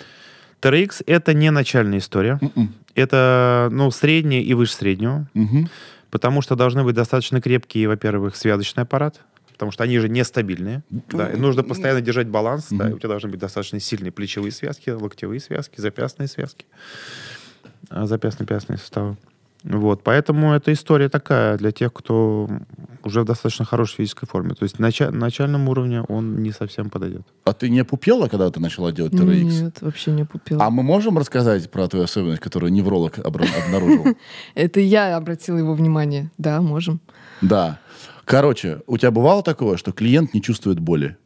TRX — это не начальная история. Мгм. Это, ну, среднее и выше среднего. Мгм. Потому что должны быть достаточно крепкие, во-первых, связочный аппарат, потому что они же нестабильные. Да, и нужно постоянно держать баланс. Да, и у тебя должны быть достаточно сильные плечевые связки, локтевые связки, запястные связки, а, запястно-пястные суставы. Вот, поэтому эта история такая для тех, кто уже в достаточно хорошей физической форме. То есть на нача- на начальном уровне он не совсем подойдет. А ты не пупела, когда ты начала делать TRX? Нет, вообще не пупила. А мы можем рассказать про твою особенность, которую невролог обра- обнаружил? Это я обратила его внимание. Да, можем. Да. Короче, у тебя бывало такое, что клиент не чувствует боли?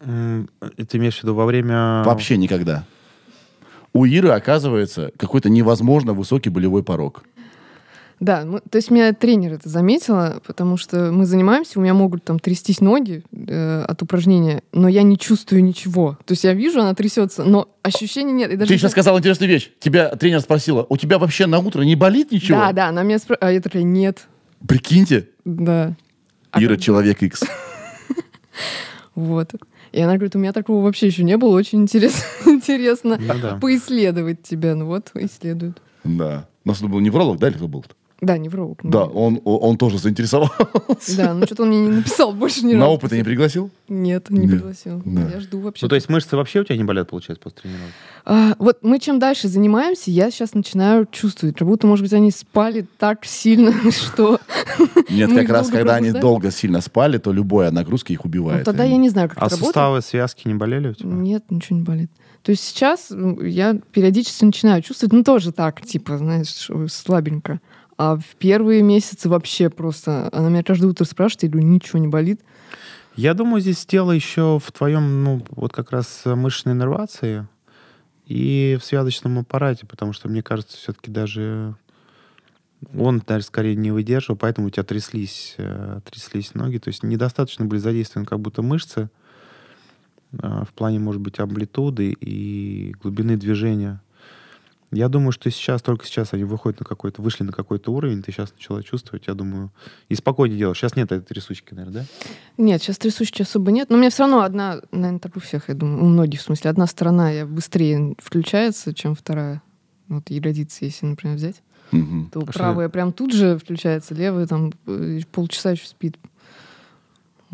Ты имеешь в виду во время... Вообще никогда. У Иры, оказывается, какой-то невозможно высокий болевой порог. Да, мы- то есть меня тренер это заметила, потому что мы занимаемся, у меня могут там трястись ноги э, от упражнения, но я не чувствую ничего. То есть я вижу, она трясется, но ощущений нет. И даже Ты сейчас сказал интересную вещь. Тебя тренер спросила, у тебя вообще на утро не болит ничего? Да, да, она меня спрашивает, а я такая, нет, Прикиньте, да. А Ира как- человек X. Вот. И она говорит, у меня такого вообще еще не было, очень интерес- интересно Ну да. поисследовать тебя. Ну вот, исследуют. Да. У нас был невролог, да, или кто был? Да, невролог. ну. Да, он, он тоже заинтересовался. Да, ну что-то он мне не написал больше ни разу. На опыт не пригласил? Нет, не пригласил. Я жду вообще. Ну, то есть мышцы вообще у тебя не болят, получается, после тренировки? А, вот мы чем дальше занимаемся, я сейчас начинаю чувствовать, как будто, может быть, они спали так сильно, что... Нет, как раз, когда они долго сильно спали, то любая нагрузка их Ну, убивает. тогда Они- я не знаю, как А это работает. суставы, связки не болели у тебя? Нет, ничего не болит. То есть сейчас м, я периодически начинаю чувствовать, ну тоже так, типа, знаешь, слабенько. А в первые месяцы вообще просто... Она меня каждое утро спрашивает, я говорю, ничего не болит. Я думаю, здесь дело еще в твоем, ну, вот как раз мышечной иннервации и в связочном аппарате, потому что, мне кажется, все-таки даже он, даже скорее не выдерживал, поэтому у тебя тряслись, э, тряслись ноги. То есть недостаточно были задействованы как будто мышцы э, в плане, может быть, амплитуды и глубины движения. Я думаю, что сейчас, только сейчас они выходят на какой-то, вышли на какой-то уровень, ты сейчас начала чувствовать, я думаю, и спокойнее делаешь. Сейчас нет этой трясучки, наверное, да? Нет, сейчас трясущей особо нет. Но у меня все равно одна, наверное, так у всех, я думаю, у многих, в смысле, одна сторона я быстрее включается, чем вторая. Вот ягодицы, если, например, взять, Мгм. то А правая прям тут же включается, левая там э, полчаса еще спит.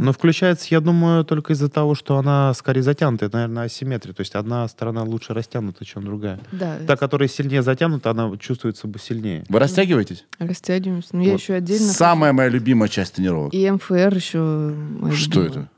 Но включается, я думаю, только из-за того, что она скорее затянутая, наверное, асимметрия. То есть одна сторона лучше растянута, чем другая. Да, Та, которая сильнее затянута, она чувствуется бы сильнее. Вы растягиваетесь? растягиваемся. Но я Вот. еще отдельно... Самая моя любимая часть тренировок. И МФР еще... моя Что любимая.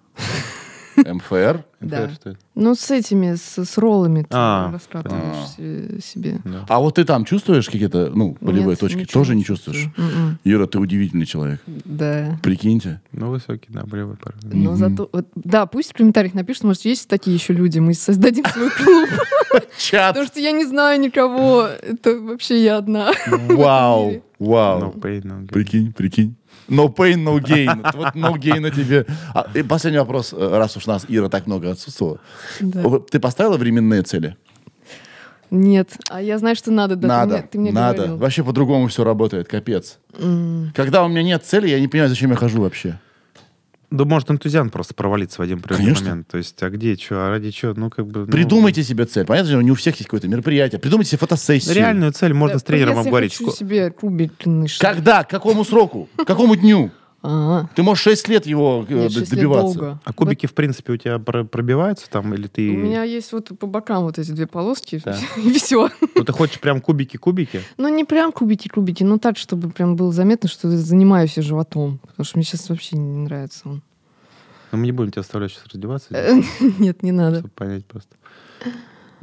это? МФР? Да. Что это? Ну, с этими, с, с роллами ты А, раскатываешь се- себе. Да. А вот ты там чувствуешь какие-то, ну, болевые Нет, точки? ничего Тоже не чувствуешь? М-м. Юра, ты удивительный человек. Да. Прикиньте. Ну, высокий, да, болевой порог. Но зато... вот, да, пусть в комментариях напишут, может, есть такие еще люди, мы создадим свой клуб. Чат! Потому что я не знаю никого. Это вообще я одна. Вау! Вау! Прикинь, прикинь. No pain, no gain. Вот no gain на тебе. А, и последний вопрос, э, раз уж нас Ира так много отсутствовала. Да. Ты поставила временные цели? Нет. А я знаю, что надо. Да, ты надо, мне- ты мне надо. говорил. Вообще по-другому все работает, капец. М. Когда у меня нет цели, я не понимаю, зачем я хожу вообще. Да может энтузиаст просто провалиться в один Конечно. момент. То есть, а где, что, а ради чего? Ну, как бы... ну, Придумайте себе цель. Понятно, что не у всех есть какое-то мероприятие. Придумайте себе фотосессию. Реальную цель можно Да, с тренером если я обговорить. хочу себе кубик. Когда? К какому сроку? К какому дню? А, Ты можешь 6 лет его э, нет, д- шесть лет добиваться. долго. А кубики, в принципе, у тебя про- пробиваются там, или ты... У меня есть вот по бокам вот эти две полоски, Да. и все. Ну, ты хочешь прям кубики-кубики? Ну, не прям кубики-кубики, но так, чтобы прям было заметно, что я занимаюсь я животом. Потому что мне сейчас вообще не нравится он. Ну, мы не будем тебя оставлять сейчас раздеваться. Нет, не надо. чтобы понять просто.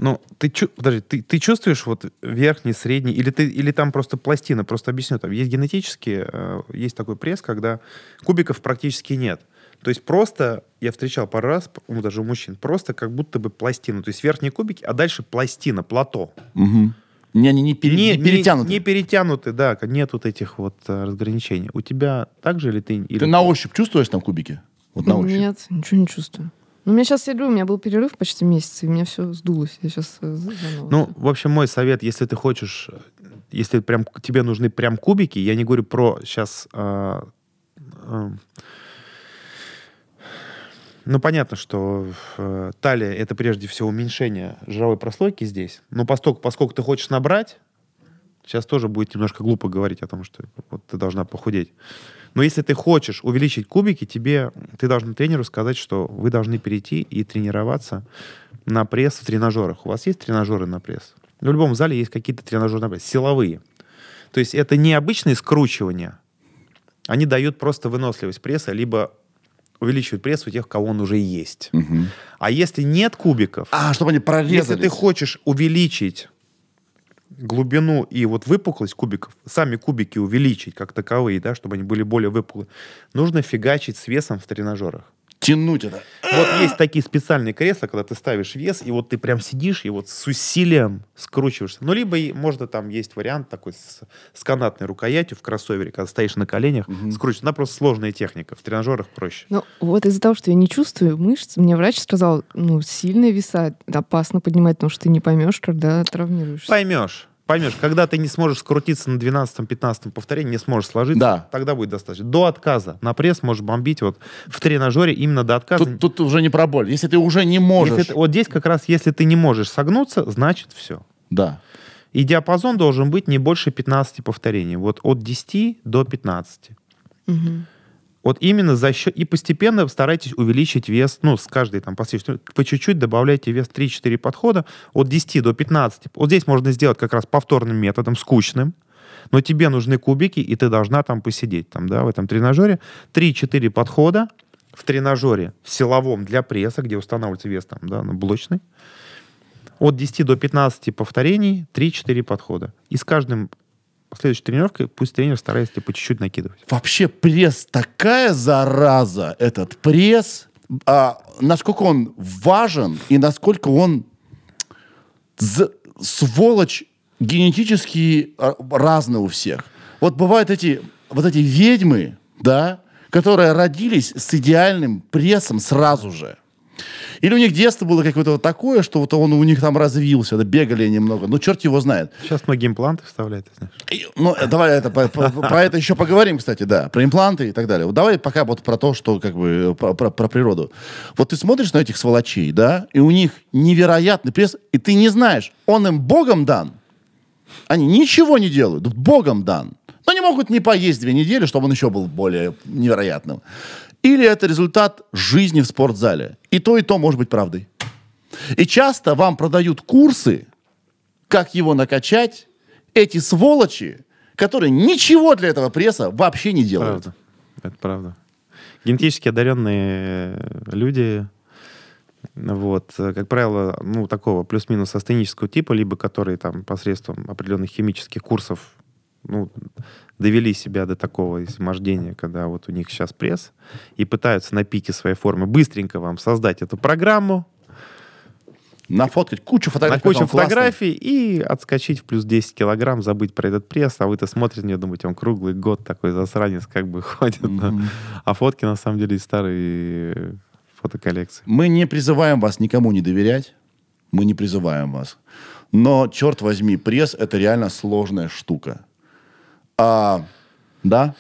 Ну, ты, чу- подожди, ты, ты чувствуешь вот верхний, средний, или, ты, или там просто пластина? Просто объясню, там есть генетически, э, есть такой пресс, когда кубиков практически нет. То есть просто, я встречал пару раз, ну, даже у мужчин, просто как будто бы пластина. То есть верхние кубики, а дальше пластина, плато. Мгм. Не, не, не, пере- не, не перетянуты. Не, перетянуты, да, нет вот этих вот э, разграничений. У тебя так же или ты... Или Ты на ощупь чувствуешь там кубики? Вот на ощупь. Нет, ничего не чувствую. Ну, у меня сейчас, я говорю, у меня был перерыв почти месяц, и у меня все сдулось. Я сейчас заново. Ну, в общем, мой совет, если ты хочешь если прям тебе нужны прям кубики, я не говорю про сейчас... ну, понятно, что э, талия это прежде всего уменьшение жировой прослойки здесь. Но поскольку, поскольку ты хочешь набрать, сейчас тоже будет немножко глупо говорить о том, что вот ты должна похудеть. Но если ты хочешь увеличить кубики, тебе ты должен тренеру сказать, что вы должны перейти и тренироваться на пресс в тренажерах. У вас есть тренажеры на пресс? В любом зале есть какие-то тренажеры на пресс, силовые. То есть это не обычные скручивания, они дают просто выносливость пресса, либо увеличивают пресс у тех, кого он уже есть. А если нет кубиков, А, чтобы они прорезались. если ты хочешь увеличить глубину и вот выпуклость кубиков, сами кубики увеличить как таковые, да, чтобы они были более выпуклые, нужно фигачить с весом в тренажерах. Тянуть это. Вот есть такие специальные кресла, когда ты ставишь вес, и вот ты прям сидишь и вот с усилием скручиваешься. Ну, либо и, можно там есть вариант такой с, с канатной рукоятью в кроссовере, когда стоишь на коленях, скручиваешь. Она просто сложная техника, в тренажерах проще. Ну, вот из-за того, что я не чувствую мышц, мне врач сказал, ну, сильные веса опасно поднимать, потому что ты не поймешь, когда травмируешься. Поймешь. Поймешь, когда ты не сможешь скрутиться на 12-15 повторении, не сможешь сложиться, Да. тогда будет достаточно. До отказа. На пресс можешь бомбить вот в тренажере именно до отказа. Тут, тут уже не про боль. Если ты уже не можешь. Если ты- вот здесь как раз, если ты не можешь согнуться, значит все. Да. И диапазон должен быть не больше 15 повторений. Вот от 10 до 15. Мгм. Вот именно за счет... И постепенно старайтесь увеличить вес, ну, с каждой там последующей... По чуть-чуть добавляйте вес 3-4 подхода от 10 до 15. Вот здесь можно сделать как раз повторным методом, скучным. Но тебе нужны кубики, и ты должна там посидеть, там, да, в этом тренажере. 3-4 подхода в тренажере в силовом для пресса, где устанавливается вес там, да, на блочный. От 10 до 15 повторений, 3-4 подхода. И с каждым следующей тренировкой пусть тренер старается по чуть-чуть накидывать. Вообще пресс такая зараза, этот пресс. А, насколько он важен и насколько он з- сволочь генетически а, разный у всех. Вот бывают эти вот эти ведьмы, да, которые родились с идеальным прессом сразу же. Или у них детство было какое-то вот такое, что вот он у них там развился, да, бегали немного. Ну, черт его знает. Сейчас многие импланты вставляют. И, Ну, э, давай это, по- про это еще поговорим, кстати, да, про импланты и так далее. Вот давай пока вот про то, что как бы про, про- про природу. Вот ты смотришь на этих сволочей, да, и у них невероятный пресс, и ты не знаешь, он им богом дан. Они ничего не делают, богом дан. Но не могут не поесть две недели, чтобы он еще был более невероятным. Или это результат жизни в спортзале. И то, и то может быть правдой. И часто вам продают курсы, как его накачать, эти сволочи, которые ничего для этого пресса вообще не делают. Правда. Это правда. Генетически одаренные э, люди, вот, э, как правило, ну, такого плюс-минус астенического типа, либо которые там посредством определенных химических курсов ну, довели себя до такого измождения, когда вот у них сейчас пресс, и пытаются на пике своей формы быстренько вам создать эту программу, Нафоткать кучу на фотографий. кучу он классный. фотографий и отскочить в плюс 10 килограмм, забыть про этот пресс, а вы-то смотрите на него, думаете, он круглый год такой засранец как бы ходит. да. А фотки на самом деле э, фотоколлекции. Мы не призываем вас никому не доверять. Мы не призываем вас. Но, черт возьми, пресс — это реально сложная штука. А, да?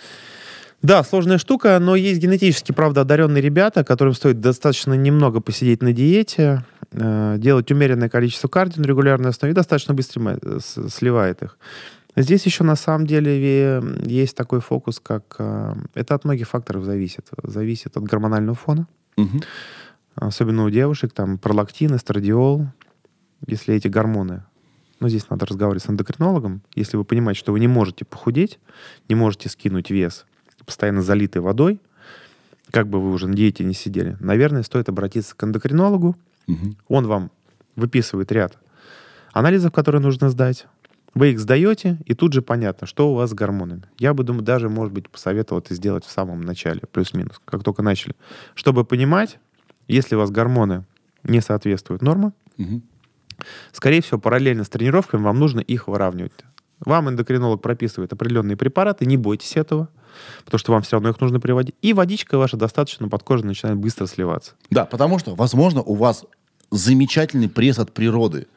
Да, сложная штука, но есть генетически, правда, одаренные ребята, которым стоит достаточно немного посидеть на диете, э, делать умеренное количество кардио на регулярной основе и достаточно быстро сливает их. Здесь еще на самом деле есть такой фокус, как... э, Это от многих факторов зависит. Зависит от гормонального фона, Мгм. особенно у девушек, там пролактин, эстрадиол, если эти гормоны. Ну, здесь надо разговаривать с эндокринологом. Если вы понимаете, что вы не можете похудеть, не можете скинуть вес, постоянно залитый водой, как бы вы уже на диете не сидели, наверное, стоит обратиться к эндокринологу. Мгм. Он вам выписывает ряд анализов, которые нужно сдать. Вы их сдаете, и тут же понятно, что у вас с гормонами. Я бы, думаю, даже, может быть, посоветовал это сделать в самом начале, плюс-минус, как только начали. Чтобы понимать, если у вас гормоны не соответствуют нормам, Мгм. Скорее всего, параллельно с тренировками вам нужно их выравнивать. Вам эндокринолог прописывает определенные препараты, не бойтесь этого, потому что вам все равно их нужно приводить. И водичка ваша достаточно под кожей начинает быстро сливаться. Да, потому что, возможно, у вас замечательный пресс от природы.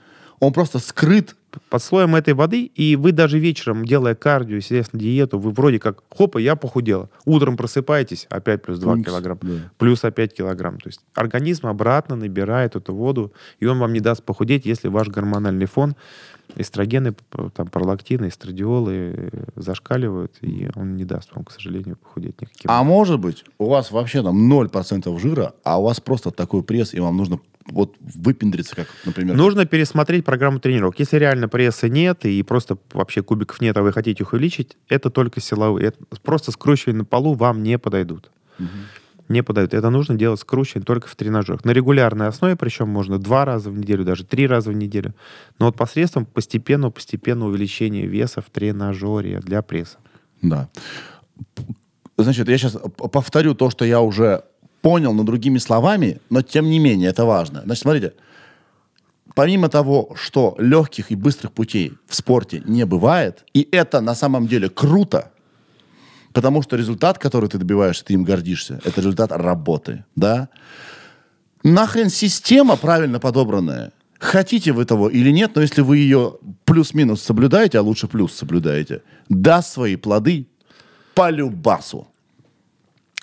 Он просто скрыт. под слоем этой воды, и вы даже вечером, делая кардио, на диету, вы вроде как, хопа, я похудела. Утром просыпаетесь, опять плюс 2 Пункт, килограмма. да. Плюс опять килограмм. То есть организм обратно набирает эту воду, и он вам не даст похудеть, если ваш гормональный фон, эстрогены, там, пролактины, эстрадиолы э, зашкаливают, и он не даст вам, к сожалению, похудеть никаким. А может быть, у вас вообще там 0% жира, а у вас просто такой пресс, и вам нужно вот выпендриться, как, например... Нужно пересмотреть программу тренировок. Если реально пресса нет и просто вообще кубиков нет, а вы хотите их увеличить, это только силовые. Это просто скручивание на полу вам не подойдут. Не подойдут. Это нужно делать скручивание только в тренажерах. На регулярной основе, причем можно два раза в неделю, даже три раза в неделю. Но вот посредством постепенного, постепенного увеличения веса в тренажере для пресса. Да. Значит, я сейчас повторю то, что я уже понял, но другими словами, но тем не менее это важно. Значит, смотрите, помимо того, что легких и быстрых путей в спорте не бывает, и это на самом деле круто, потому что результат, который ты добиваешься, ты им гордишься, это результат работы, да? Нахрен система правильно подобранная. Хотите вы того или нет, но если вы ее плюс-минус соблюдаете, а лучше плюс соблюдаете, даст свои плоды по любасу.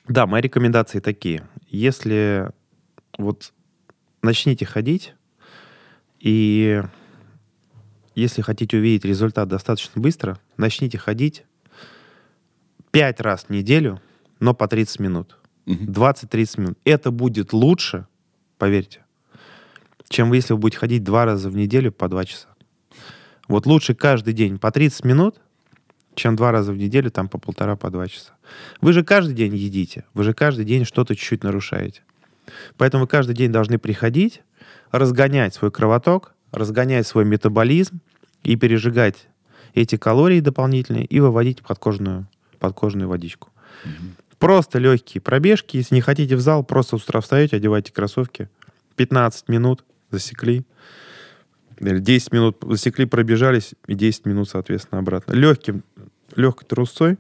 Да, мои рекомендации такие. Если вот начните ходить, и если хотите увидеть результат достаточно быстро, начните ходить 5 раз в неделю, но по 30 минут. 20-30 минут. Это будет лучше, поверьте, чем если вы будете ходить два раза в неделю по 2 часа. Вот лучше каждый день по 30 минут, чем два раза в неделю, там по полтора, по два часа. Вы же каждый день едите, вы же каждый день что-то чуть-чуть нарушаете. Поэтому вы каждый день должны приходить, разгонять свой кровоток, разгонять свой метаболизм и пережигать эти калории дополнительные и выводить подкожную, подкожную водичку. Просто легкие пробежки. Если не хотите в зал, просто с утра встаете, одевайте кроссовки. 15 минут засекли. Или 10 минут засекли, пробежались, и 10 минут, соответственно, обратно. Легким, легкой трусцой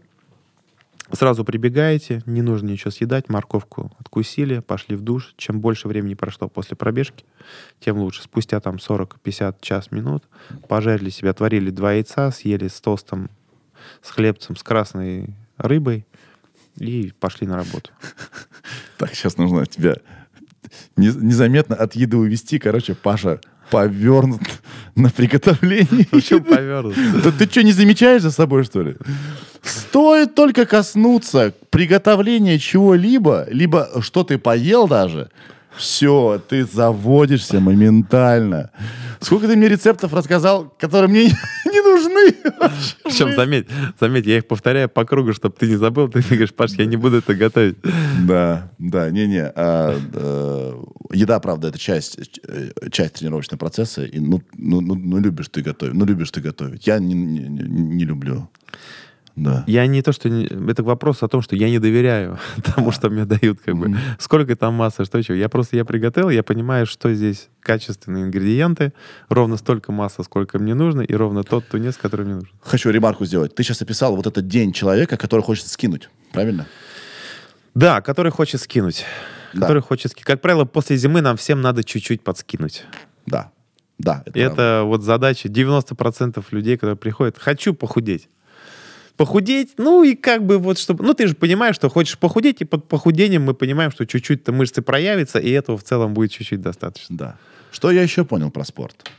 сразу прибегаете, не нужно ничего съедать, морковку откусили, пошли в душ. Чем больше времени прошло после пробежки, тем лучше. Спустя там 40-50 час минут пожарили себя, отварили два яйца, съели с тостом, с хлебцем, с красной рыбой и пошли на работу. Так, сейчас нужно тебя не- незаметно от еды увести. Короче, Паша повернут на приготовление. Почему повернут? Да ты что, не замечаешь за собой, что ли? Стоит только коснуться приготовления чего-либо, либо что ты поел даже, все, ты заводишься моментально. Сколько ты мне рецептов рассказал, которые мне не нужны? Причем, заметь, заметь, я их повторяю по кругу, чтобы ты не забыл. Ты говоришь, Паш, я не буду это готовить. Да, да, не-не. а, э, еда, правда, это часть, э, часть тренировочного процесса. И, ну, ну, ну, ну, любишь ты готовить. Ну, любишь ты готовить. Я не, не- не люблю. Да. Я не то, что... не- Это вопрос о том, что я не доверяю тому, что мне дают. Как бы. Сколько там массы, что чего. Я просто я приготовил, я понимаю, что здесь качественные ингредиенты, ровно столько массы, сколько мне нужно, и ровно тот тунец, который мне нужен. Хочу ремарку сделать. Ты сейчас описал вот этот день человека, который хочет скинуть. Правильно? Да, который хочет скинуть. Да. Который хочет скинуть. Как правило, после зимы нам всем надо чуть-чуть подскинуть. Да. Да. Правда. это вот задача 90% людей, которые приходят, хочу похудеть. Похудеть, ну и как бы вот чтобы... Ну ты же понимаешь, что хочешь похудеть, и под похудением мы понимаем, что чуть-чуть-то мышцы проявятся, и этого в целом будет чуть-чуть достаточно. Да. Что я еще понял про спорт?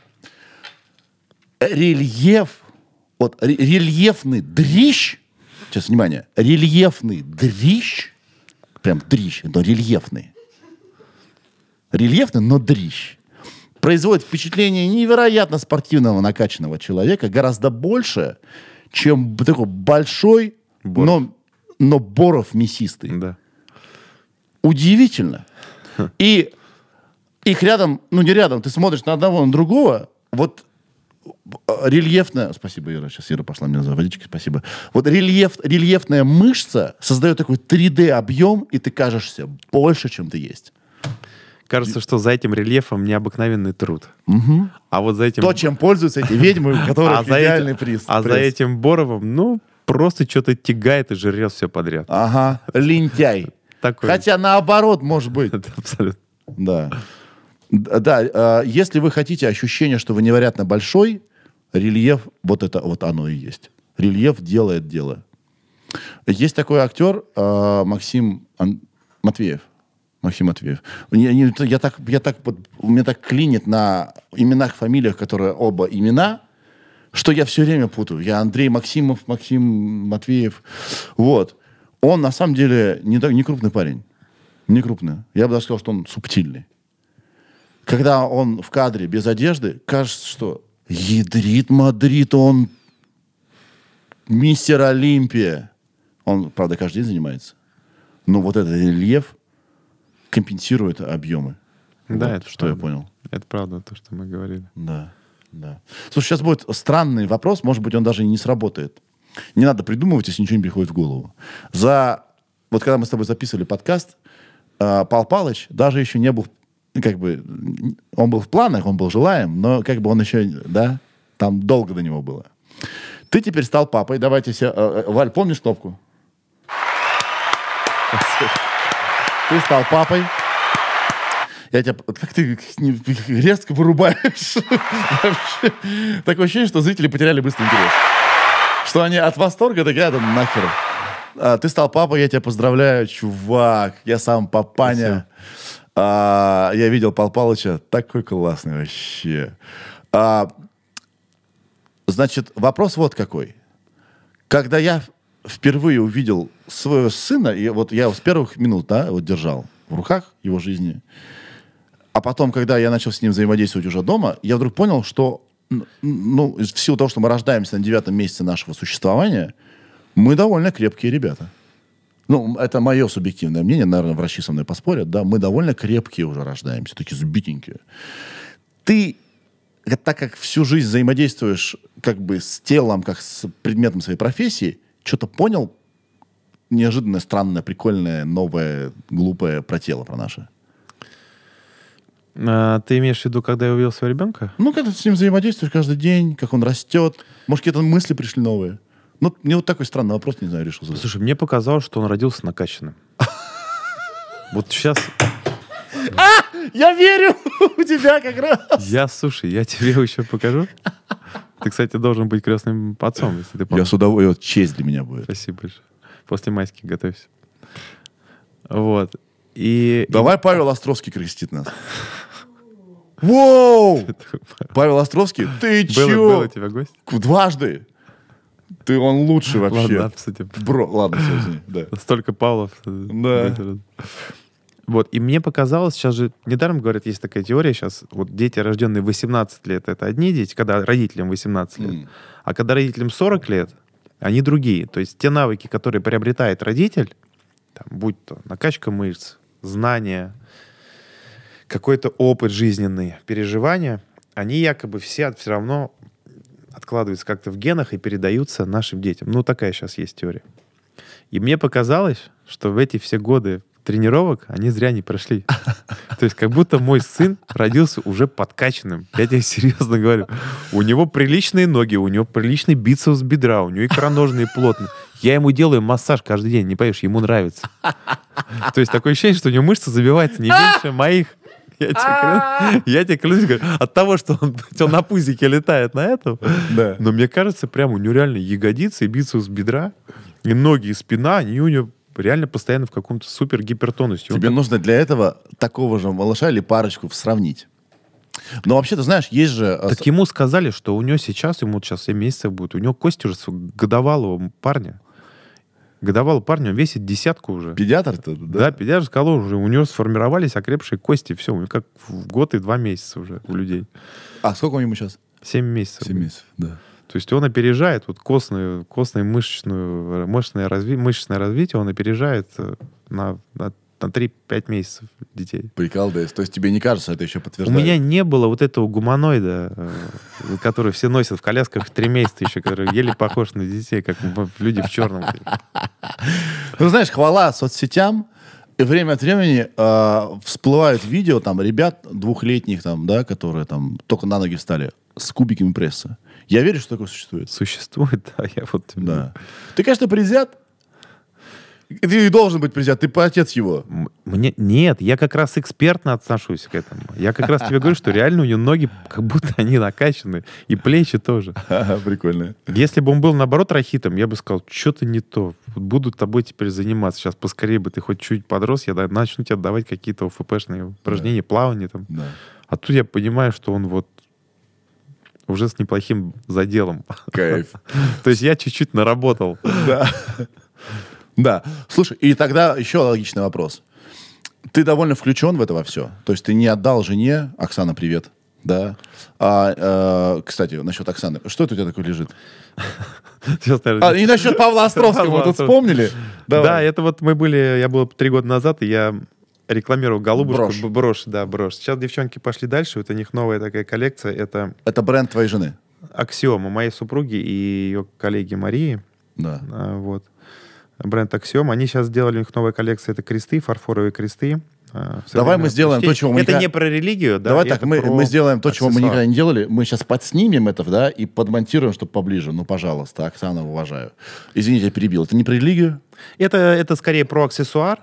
Рельеф, вот ре- рельефный дрищ, сейчас, внимание, рельефный дрищ, прям дрищ, но рельефный. Рельефный, но дрищ. Производит впечатление невероятно спортивного, накачанного человека, гораздо больше, чем такой большой, но, но боров мясистый. Да. Удивительно. И их рядом, ну не рядом, ты смотришь на одного, на другого, вот э, рельефная, спасибо, Ира, сейчас Ира пошла мне за водичкой, спасибо. Вот рельеф, рельефная мышца создает такой 3D объем, и ты кажешься больше, чем ты есть. Кажется, что за этим рельефом необыкновенный труд. А вот за этим... То, чем пользуются эти ведьмы, у которых а за идеальный этим, приз. а за пресс. этим Боровым, ну, просто что-то тягает и жрет все подряд. Ага, лентяй. Такой. Хотя наоборот, может быть. Это абсолютно. Да. Да, э, если вы хотите ощущение, что вы невероятно большой, рельеф, вот это вот оно и есть. Рельеф делает дело. Есть такой актер э, Максим Ан- Матвеев. Максим Матвеев. Я, не- я так, я так, у меня так клинит на именах, фамилиях, которые оба имена, что я все время путаю. Я Андрей Максимов, Максим Матвеев. Вот. Он на самом деле не, не крупный парень. Не крупный. Я бы даже сказал, что он субтильный. Когда он в кадре без одежды, кажется, что ядрит Мадрид, он мистер Олимпия. Он, правда, каждый день занимается. Но вот этот рельеф компенсирует объемы. Да, Вот это что я правда. понял. Это правда, то, что мы говорили. Да, да. Слушай, сейчас будет странный вопрос, может быть, он даже и не сработает. Не надо придумывать, если ничего не приходит в голову. За... Вот когда мы с тобой записывали подкаст, э, Пал Палыч даже еще не был, как бы, он был в планах, он был желаем, но как бы он еще, да, там долго до него было. Ты теперь стал папой, давайте все... э, э, Валь, помнишь кнопку? Ты стал папой. Я тебя... Как ты резко вырубаешь. Такое ощущение, что зрители потеряли быстро интерес. Что они от восторга такие, да нахер. А, ты стал папой, я тебя поздравляю, чувак. Я сам папаня. А, я видел Пал Палыча. Такой классный вообще. А, значит, вопрос вот какой. Когда я впервые увидел своего сына, и вот я с первых минут, да, вот держал в руках его жизни, а потом, когда я начал с ним взаимодействовать уже дома, я вдруг понял, что, ну, в силу того, что мы рождаемся на девятом месяце нашего существования, мы довольно крепкие ребята. Ну, это мое субъективное мнение, наверное, врачи со мной поспорят, да, мы довольно крепкие уже рождаемся, такие сбитенькие. Ты, так как всю жизнь взаимодействуешь как бы с телом, как с предметом своей профессии, что-то понял неожиданное, странное, прикольное, новое, глупое про тело, про наше. А, ты имеешь в виду, когда я увидел своего ребенка? Ну, когда ты с ним взаимодействуешь каждый день, как он растет. Может, какие-то мысли пришли новые. Ну, мне вот такой странный вопрос, не знаю, решил задать. Слушай, мне показалось, что он родился накачанным. Вот сейчас Я верю у тебя как раз. я, слушай, я тебе еще покажу. Ты, кстати, должен быть крестным отцом, если ты Я помнишь. с удовольствием, честь для меня будет. Спасибо большое. После майских готовься. Вот. И... Давай Павел Островский крестит нас. Воу! Павел Островский, ты Был, был у чё? тебя гость? Дважды. Ты он лучший вообще. Ладно, кстати, Бро, ладно, все, извини. Да. столько Павлов. Да. Вот, и мне показалось, сейчас же, недаром говорят, есть такая теория сейчас, вот дети, рожденные в 18 лет, это одни дети, когда родителям 18 лет, М. а когда родителям 40 лет, они другие. То есть те навыки, которые приобретает родитель, там, будь то накачка мышц, знания, какой-то опыт жизненный, переживания, они якобы все все равно откладываются как-то в генах и передаются нашим детям. Ну, такая сейчас есть теория. И мне показалось, что в эти все годы тренировок они зря не прошли. То есть как будто мой сын родился уже подкачанным. Я тебе серьезно говорю. У него приличные ноги, у него приличный бицепс бедра, у него икроножные плотные. Я ему делаю массаж каждый день, не поешь, ему нравится. То есть такое ощущение, что у него мышца забивается не меньше моих. Я тебе, я тебе клянусь, говорю, от того, что он, он на пузике летает на этом, Да. но мне кажется, прям у него реально ягодицы, и бицепс бедра, и ноги, и спина, они у него реально постоянно в каком-то супер гипертонусе. Он Тебе нужно для этого такого же малыша или парочку сравнить. Но вообще, ты знаешь, есть же... э, Так ему сказали, что у него сейчас, ему сейчас 7 месяцев будет, у него кости уже годовалого парня. Годовалый парня, он весит десятку уже. Педиатр-то, Да, да? педиатр сказал уже, у него сформировались окрепшие кости, все, у него как в год и два месяца уже у людей. А сколько ему сейчас? 7 месяцев. Семь месяцев, да. То есть он опережает вот костную, костное мышечную, мышечное, разви, мышечное развитие, он опережает э, на, на, на 3-5 месяцев детей. Прикалываясь. То есть тебе не кажется, это еще У подтверждает? меня не было вот этого гуманоида, э, который все носят в колясках в три месяца еще, который еле похож на детей, как люди в черном. Ну, знаешь, хвала соцсетям. И время от времени э, всплывают видео там ребят двухлетних, там, да, которые там только на ноги встали с кубиками пресса. Я верю, что такое существует. Существует, да, я вот... Да. Ты, конечно, презят. Ты должен быть президент, ты отец его. Мне нет, я как раз экспертно отношусь к этому. Я как раз тебе говорю, что реально у него ноги как будто они накачаны, и плечи тоже. Прикольно. Если бы он был, наоборот, рахитом, я бы сказал, что-то не то. Буду тобой теперь заниматься. Сейчас поскорее бы ты хоть чуть подрос, я начну тебе отдавать какие-то ОФПшные упражнения, плавание там. А тут я понимаю, что он вот уже с неплохим заделом. Кайф. То есть я чуть-чуть наработал. Да. Да. Слушай, и тогда еще логичный вопрос. Ты довольно включен в это во все. То есть ты не отдал жене, Оксана, привет, да. А, э, кстати, насчет Оксаны, что это у тебя такое лежит? Сейчас, наверное, А, и насчет Павла Островского, вы тут вспомнили? Да, это вот мы были, я был три года назад, и я рекламировал голубушку. Брошь. Брошь, да, брошь. Сейчас девчонки пошли дальше, вот у них новая такая коллекция. Это Это бренд твоей жены. Аксиома моей супруги и ее коллеги Марии. Да. А, Вот. Бренд Аксиом. Они сейчас сделали, у них новая коллекция, это кресты, фарфоровые кресты. а, Давай мы сделаем то, чего мы Это никогда- не про религию, да? Давай так, мы, про мы сделаем то, чего мы никогда не делали. Мы сейчас подснимем это, да, и подмонтируем, чтобы поближе. Ну, пожалуйста, Оксана, уважаю. Извините, я перебил. Это не про религию? Это, это скорее про аксессуар.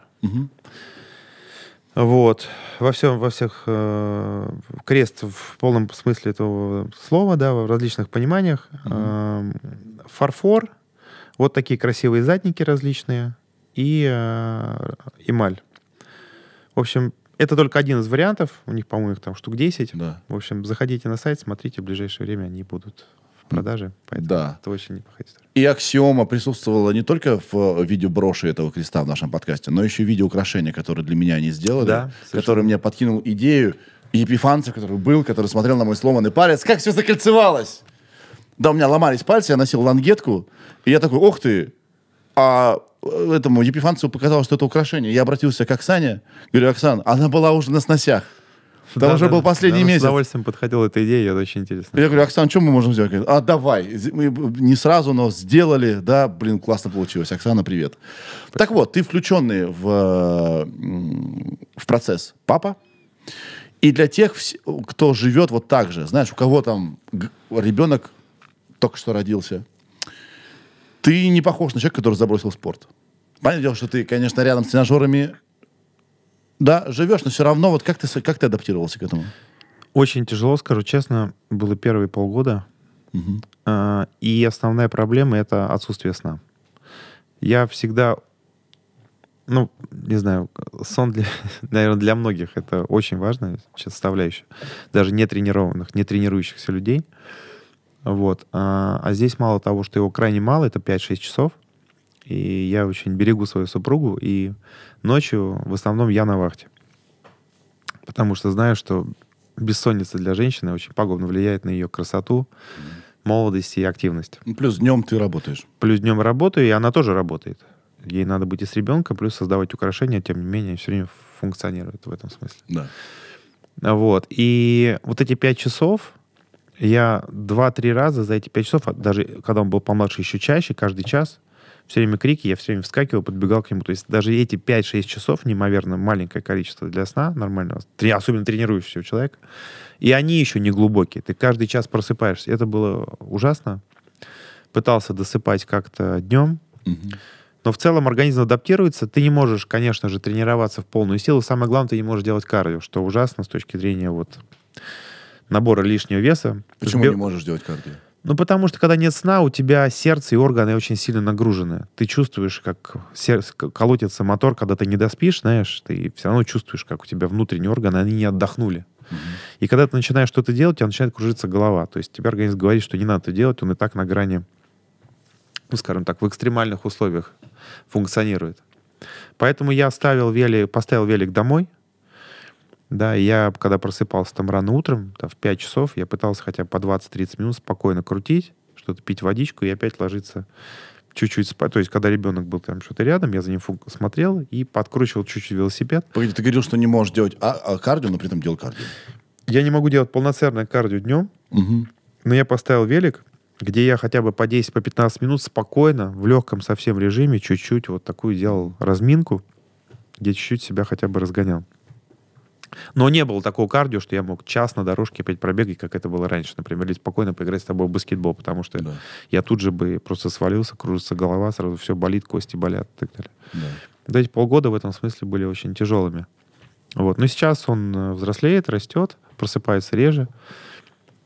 Вот. Во всем, во всех э, крест в полном смысле этого слова, да, в различных пониманиях. Эм, фарфор, вот такие красивые задники различные и э, эмаль. В общем, это только один из вариантов. У них, по-моему, их там штук 10. Да. В общем, заходите на сайт, смотрите, в ближайшее время они будут в продаже. Поэтому Да. это очень неплохая история. И аксиома присутствовала не только в виде броши этого креста в нашем подкасте, но еще и в виде украшения, которое для меня они сделали, Да, который мне подкинул идею. И Епифанцев, который был, который смотрел на мой сломанный палец, как все закольцевалось. Да, у меня ломались пальцы, я носил лангетку, и я такой, ох ты, а э, этому Епифанцеву показалось, что это украшение. Я обратился к Оксане, говорю, Оксан, она была уже на сносях. Там Да, уже да, был последний да, месяц. С удовольствием подходила эта идея, это очень интересно. Я говорю, Оксан, что мы можем сделать? Говорит, а давай. Мы не сразу, но сделали. Да, блин, классно получилось. Оксана, привет. Так вот, ты включенный в, в процесс папа. И для тех, кто живет вот так же, знаешь, у кого там ребенок только что родился, ты не похож на человека, который забросил спорт. Понятное дело, что ты, конечно, рядом с тренажерами, да, живешь, но все равно вот как ты, как ты адаптировался к этому? Очень тяжело, скажу честно, было первые полгода. А, И основная проблема — это отсутствие сна. Я всегда, ну, не знаю, сон, для, наверное, для многих это очень важная составляющая. Даже не тренированных, не тренирующихся людей. Вот. А, а здесь мало того, что его крайне мало, это 5-6 часов. И я очень берегу свою супругу, и ночью в основном я на вахте. Потому что знаю, что бессонница для женщины очень пагубно влияет на ее красоту, молодость и активность. Ну, Плюс днем ты работаешь. Плюс днем работаю, и она тоже работает. Ей надо быть и с ребенком, плюс создавать украшения, тем не менее, все время функционирует в этом смысле. Да. Вот. И вот эти пять часов, я два-три раза за эти пять часов, а даже когда он был помладше, еще чаще, каждый час, все время крики, я все время вскакивал, подбегал к нему. То есть даже эти 5-6 часов, неимоверно маленькое количество для сна нормального, особенно тренирующегося человека, и они еще не глубокие. Ты каждый час просыпаешься. Это было ужасно. Пытался досыпать как-то днем, но в целом организм адаптируется. Ты не можешь, конечно же, тренироваться в полную силу. Самое главное, ты не можешь делать кардио, что ужасно с точки зрения вот набора лишнего веса. Почему Сбе- не можешь делать кардио? Ну, потому что, когда нет сна, у тебя сердце и органы очень сильно нагружены. Ты чувствуешь, как сердце, колотится мотор, когда ты не доспишь, знаешь, ты все равно чувствуешь, как у тебя внутренние органы, они не отдохнули. И когда ты начинаешь что-то делать, у тебя начинает кружиться голова. То есть тебе организм говорит, что не надо это делать, он и так на грани, ну, скажем так, в экстремальных условиях функционирует. Поэтому я оставил велик, поставил велик домой. Да, и я, когда просыпался там рано утром, там, в 5 часов, я пытался хотя бы по 20-30 минут спокойно крутить, что-то пить водичку и опять ложиться чуть-чуть спать. То есть, когда ребенок был там что-то рядом, я за ним смотрел и подкручивал чуть-чуть велосипед. Погоди, ты говорил, что не можешь делать а, а кардио, но при этом делал кардио. Я не могу делать полноценное кардио днем, Мгм. но я поставил велик, где я хотя бы по 10-15 по 15 минут спокойно, в легком совсем режиме, чуть-чуть вот такую делал разминку, где чуть-чуть себя хотя бы разгонял. Но не было такого кардио, что я мог час на дорожке опять пробегать, как это было раньше. Например, или спокойно поиграть с тобой в баскетбол, потому что Да. я тут же бы просто свалился, кружится голова, сразу все болит, кости болят и так далее. Да. Эти полгода в этом смысле были очень тяжелыми. Вот. Но сейчас он э, взрослеет, растет, просыпается реже.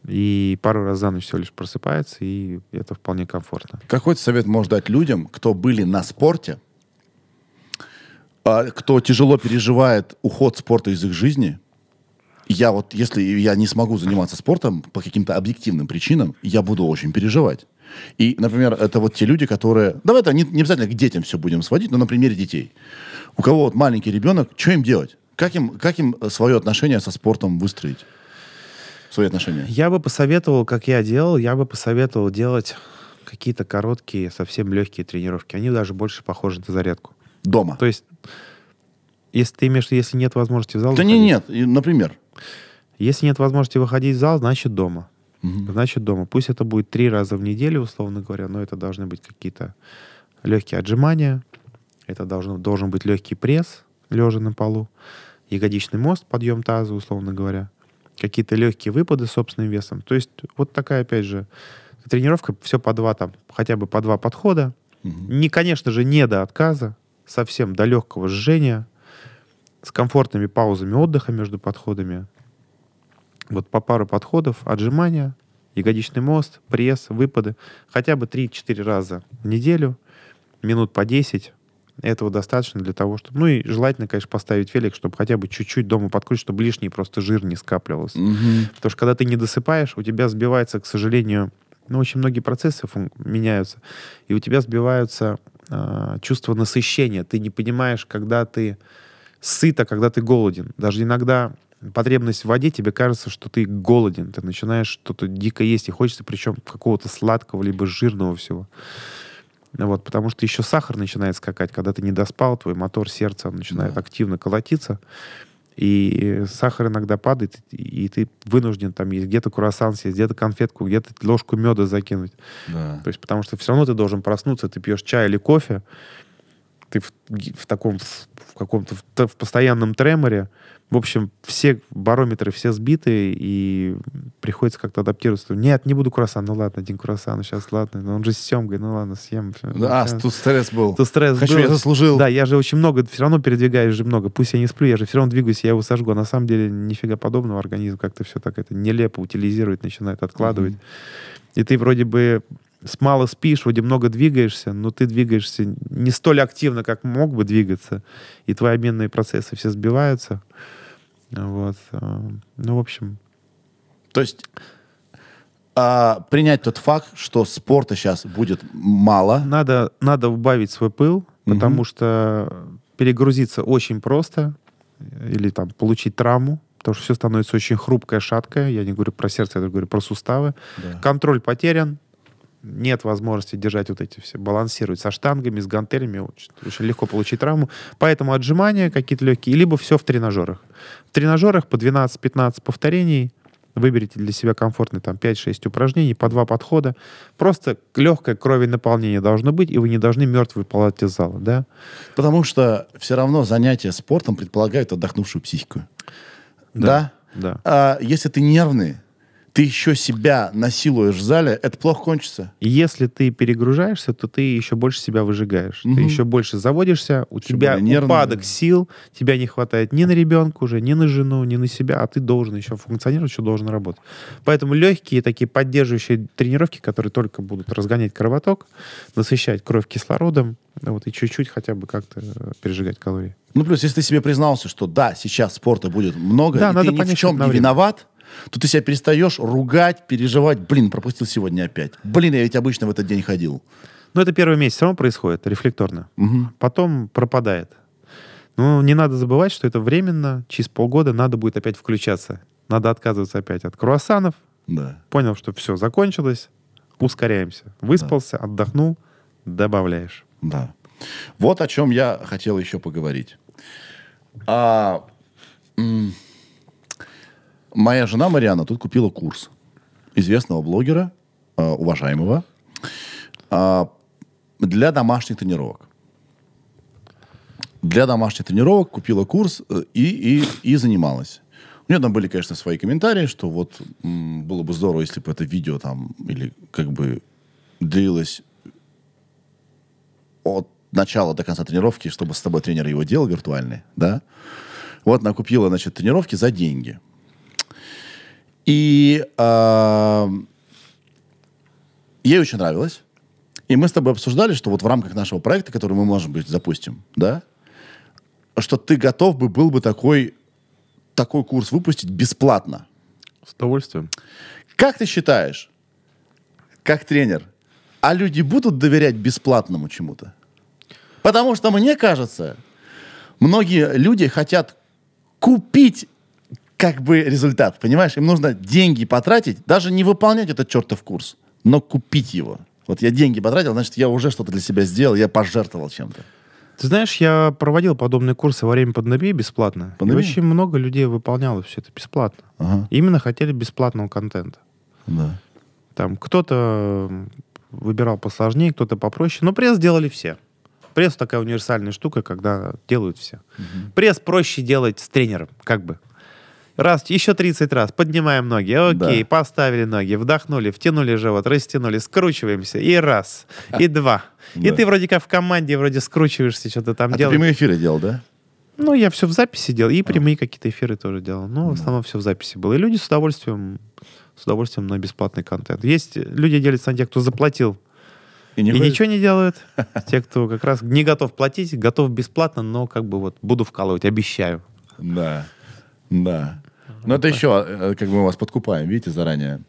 И пару раз за ночь всего лишь просыпается, и это вполне комфортно. Какой совет можешь дать людям, кто были на спорте, а, кто тяжело переживает уход спорта из их жизни? Я вот, если я не смогу заниматься спортом по каким-то объективным причинам, я буду очень переживать. И, например, это вот те люди, которые... Давай это не, не обязательно к детям все будем сводить, но на примере детей. У кого вот маленький ребенок, что им делать? Как им, как им свое отношение со спортом выстроить? Свои отношения. Я бы посоветовал, как я делал, я бы посоветовал делать какие-то короткие, совсем легкие тренировки. Они даже больше похожи на зарядку. Дома. То есть, если ты имеешь, если нет возможности в зал Да не, выходить- нет, и, например. Если нет возможности выходить в зал, значит дома. Мгм. Значит дома. Пусть это будет три раза в неделю, условно говоря, но это должны быть какие-то легкие отжимания, это должно, должен быть легкий пресс, лежа на полу, ягодичный мост, подъем таза, условно говоря, какие-то легкие выпады с собственным весом. То есть вот такая, опять же, тренировка, все по два там, хотя бы по два подхода. Мгм. Не, конечно же, не до отказа, совсем до легкого жжения, с комфортными паузами отдыха между подходами. Вот по пару подходов, отжимания, ягодичный мост, пресс, выпады. Хотя бы 3-4 раза в неделю, минут по 10. Этого достаточно для того, чтобы... Ну и желательно, конечно, поставить велик, чтобы хотя бы чуть-чуть дома подкрутить, чтобы лишний просто жир не скапливался. Мгм. Потому что когда ты не досыпаешь, у тебя сбивается, к сожалению, ну, очень многие процессы меняются, и у тебя сбиваются а, чувство насыщения. Ты не понимаешь, когда ты сыт, а когда ты голоден. Даже иногда потребность в воде, тебе кажется, что ты голоден. Ты начинаешь что-то дико есть, и хочется причем какого-то сладкого, либо жирного всего. Вот, потому что еще сахар начинает скакать, когда ты не доспал, твой мотор сердца начинает Да. активно колотиться. И сахар иногда падает, и ты вынужден там есть где-то круассан съесть, где-то конфетку, где-то ложку меда закинуть. Да. То есть потому что все равно ты должен проснуться, ты пьешь чай или кофе, ты в, в таком, в, каком-то в, в постоянном треморе. В общем, все барометры все сбиты, и приходится как-то адаптироваться. Нет, не буду круассан. Ну ладно, один круассан, сейчас ладно. Но он же с семгой, ну ладно, съем. Да, Щас. тут стресс был. Тут стресс Хочу, был. я заслужил. Да, я же очень много, все равно передвигаюсь же много. Пусть я не сплю, я же все равно двигаюсь, я его сожгу. А на самом деле нифига подобного. Организм как-то все так это нелепо утилизирует, начинает откладывать. И ты вроде бы мало спишь, вроде много двигаешься, но ты двигаешься не столь активно, как мог бы двигаться. И твои обменные процессы все сбиваются. Вот. а, Ну, в общем, То есть а, принять тот факт, что спорта сейчас будет мало. надо, надо убавить свой пыл, потому что перегрузиться очень просто или там получить травму, потому что все становится очень хрупкое, шаткое. Я не говорю про сердце, я говорю про суставы. Да. Контроль потерян, нет возможности держать вот эти все, балансировать со штангами, с гантелями, очень, очень легко получить травму. Поэтому отжимания какие-то легкие, либо все в тренажерах. В тренажерах по 12-15 повторений выберите для себя комфортные там 5-6 упражнений, по два подхода. Просто легкое крови наполнение должно быть, и вы не должны мертвы выползать из зала, да? Потому что все равно занятия спортом предполагают отдохнувшую психику. Да? Да. А если ты нервный, ты еще себя насилуешь в зале, это плохо кончится. Если ты перегружаешься, то ты еще больше себя выжигаешь. Мгм. Ты еще больше заводишься, у Еще тебя нервный. упадок сил, тебя не хватает ни на ребенка уже, ни на жену, ни на себя, а ты должен еще функционировать, еще должен работать. Поэтому легкие такие поддерживающие тренировки, которые только будут разгонять кровоток, насыщать кровь кислородом, вот, и чуть-чуть хотя бы как-то э, пережигать калории. Ну, плюс, если ты себе признался, что да, сейчас спорта будет много, Да, и надо ты ни в чем не виноват, то ты себя перестаешь ругать, переживать. Блин, пропустил сегодня опять. Блин, я ведь обычно в этот день ходил. Но это первый месяц все равно происходит, рефлекторно. Мгм. потом пропадает. Но не надо забывать, что это временно, через полгода надо будет опять включаться. Надо отказываться опять от круассанов. Да. Понял, что все, закончилось, ускоряемся. Выспался, отдохнул, добавляешь. Да. Вот о чем я хотел еще поговорить. А, моя жена Мариана тут купила курс известного блогера, а, уважаемого, а, для домашних тренировок. для домашних тренировок купила курс э, и, и, и занималась. У нее там были, конечно, свои комментарии, что вот было бы здорово, если бы это видео там или как бы длилось от начала до конца тренировки, чтобы с тобой тренер его делал виртуальный, да? Вот она купила, значит, тренировки за деньги. И а, ей очень нравилось. И мы с тобой обсуждали, что вот в рамках нашего проекта, который мы, может быть, запустим, да, что ты готов бы был бы такой, такой курс выпустить бесплатно. С удовольствием. Как ты считаешь, как тренер, а люди будут доверять бесплатному чему-то? Потому что, мне кажется, многие люди хотят купить как бы результат, понимаешь? Им нужно деньги потратить, даже не выполнять этот чертов курс, но купить его. Вот я деньги потратил, значит, я уже что-то для себя сделал, я пожертвовал чем-то. Ты знаешь, я проводил подобные курсы во время пандемии бесплатно. Пандемии? И очень много людей выполняло все это бесплатно. Ага, Именно хотели бесплатного контента. да. Там кто-то выбирал посложнее, кто-то попроще. Но пресс делали все. Пресс такая универсальная штука, когда делают все. Пресс проще делать с тренером, как бы. Раз, еще 30 раз, поднимаем ноги, окей, Да. поставили ноги, вдохнули, втянули живот, растянули, скручиваемся, и раз, и два. И ты вроде как в команде, вроде скручиваешься, что-то там А ты делаешь. прямые эфиры делал, да? Ну, я все в записи делал, и прямые какие-то эфиры тоже делал. Но в основном все в записи было. И люди с удовольствием, с удовольствием на бесплатный контент. Есть люди делятся на тех, кто заплатил И, не и ничего не делают. Те, кто как раз не готов платить, готов бесплатно, но как бы вот буду вкалывать, обещаю. Да, да. Но это еще, э, как бы мы вас подкупаем, видите, заранее.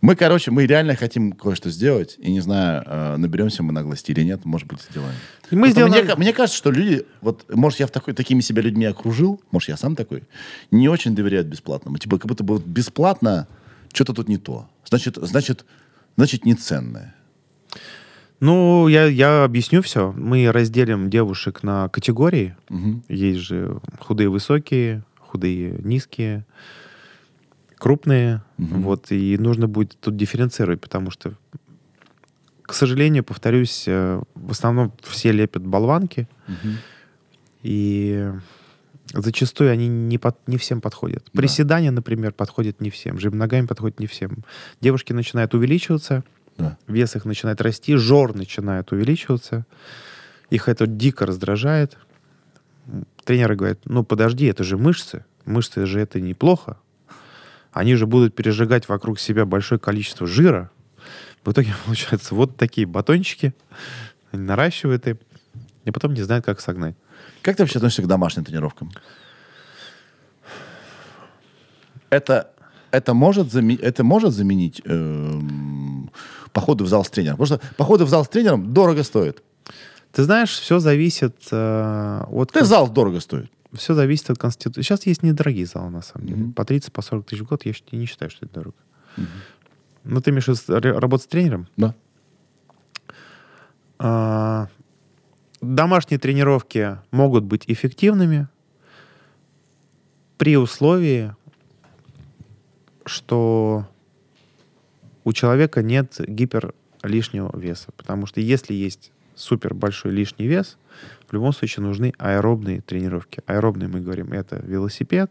Мы, короче, мы реально хотим кое-что сделать, и не знаю, э, наберемся мы наглости или нет, может быть, сделаем. И мы сделаем- мне, мне кажется, что люди, вот, может, я в такой, такими себя людьми окружил, может, я сам такой, не очень доверяют бесплатному. Типа, как будто бы вот бесплатно что-то тут не то. Значит, значит, значит, не ценное. Ну, я, я объясню все. Мы разделим девушек на категории. Мгм. Есть же худые высокие, худые низкие, крупные. Вот, и нужно будет тут дифференцировать, потому что, к сожалению, повторюсь, э, в основном все лепят болванки, и зачастую они не, под- не всем подходят. Да. Приседания, например, подходят не всем, жим ногами подходит не всем. Девушки начинают увеличиваться, Да. вес их начинает расти, жор начинает увеличиваться. Их это дико раздражает. Тренеры говорят, ну подожди, это же мышцы. Мышцы же это неплохо. Они же будут пережигать вокруг себя большое количество жира. В итоге получаются вот такие батончики. Они наращивают и, и потом не знают, как согнать. Как ты вообще относишься к домашним тренировкам? Это, это, может, заме- это может заменить эм, походы в зал с тренером? Потому что походы в зал с тренером дорого стоят. Ты знаешь, все зависит э, от... Да, зал дорого стоит. Все зависит от конституции. Сейчас есть недорогие залы, на самом деле. Мгм. По 30, по 40 тысяч в год я не считаю, что это дорого. Но ты имеешь работать с тренером? Да. А, Домашние тренировки могут быть эффективными при условии, что у человека нет гипер лишнего веса. Потому что если есть супер большой лишний вес, в любом случае нужны аэробные тренировки. Аэробные мы говорим, это велосипед,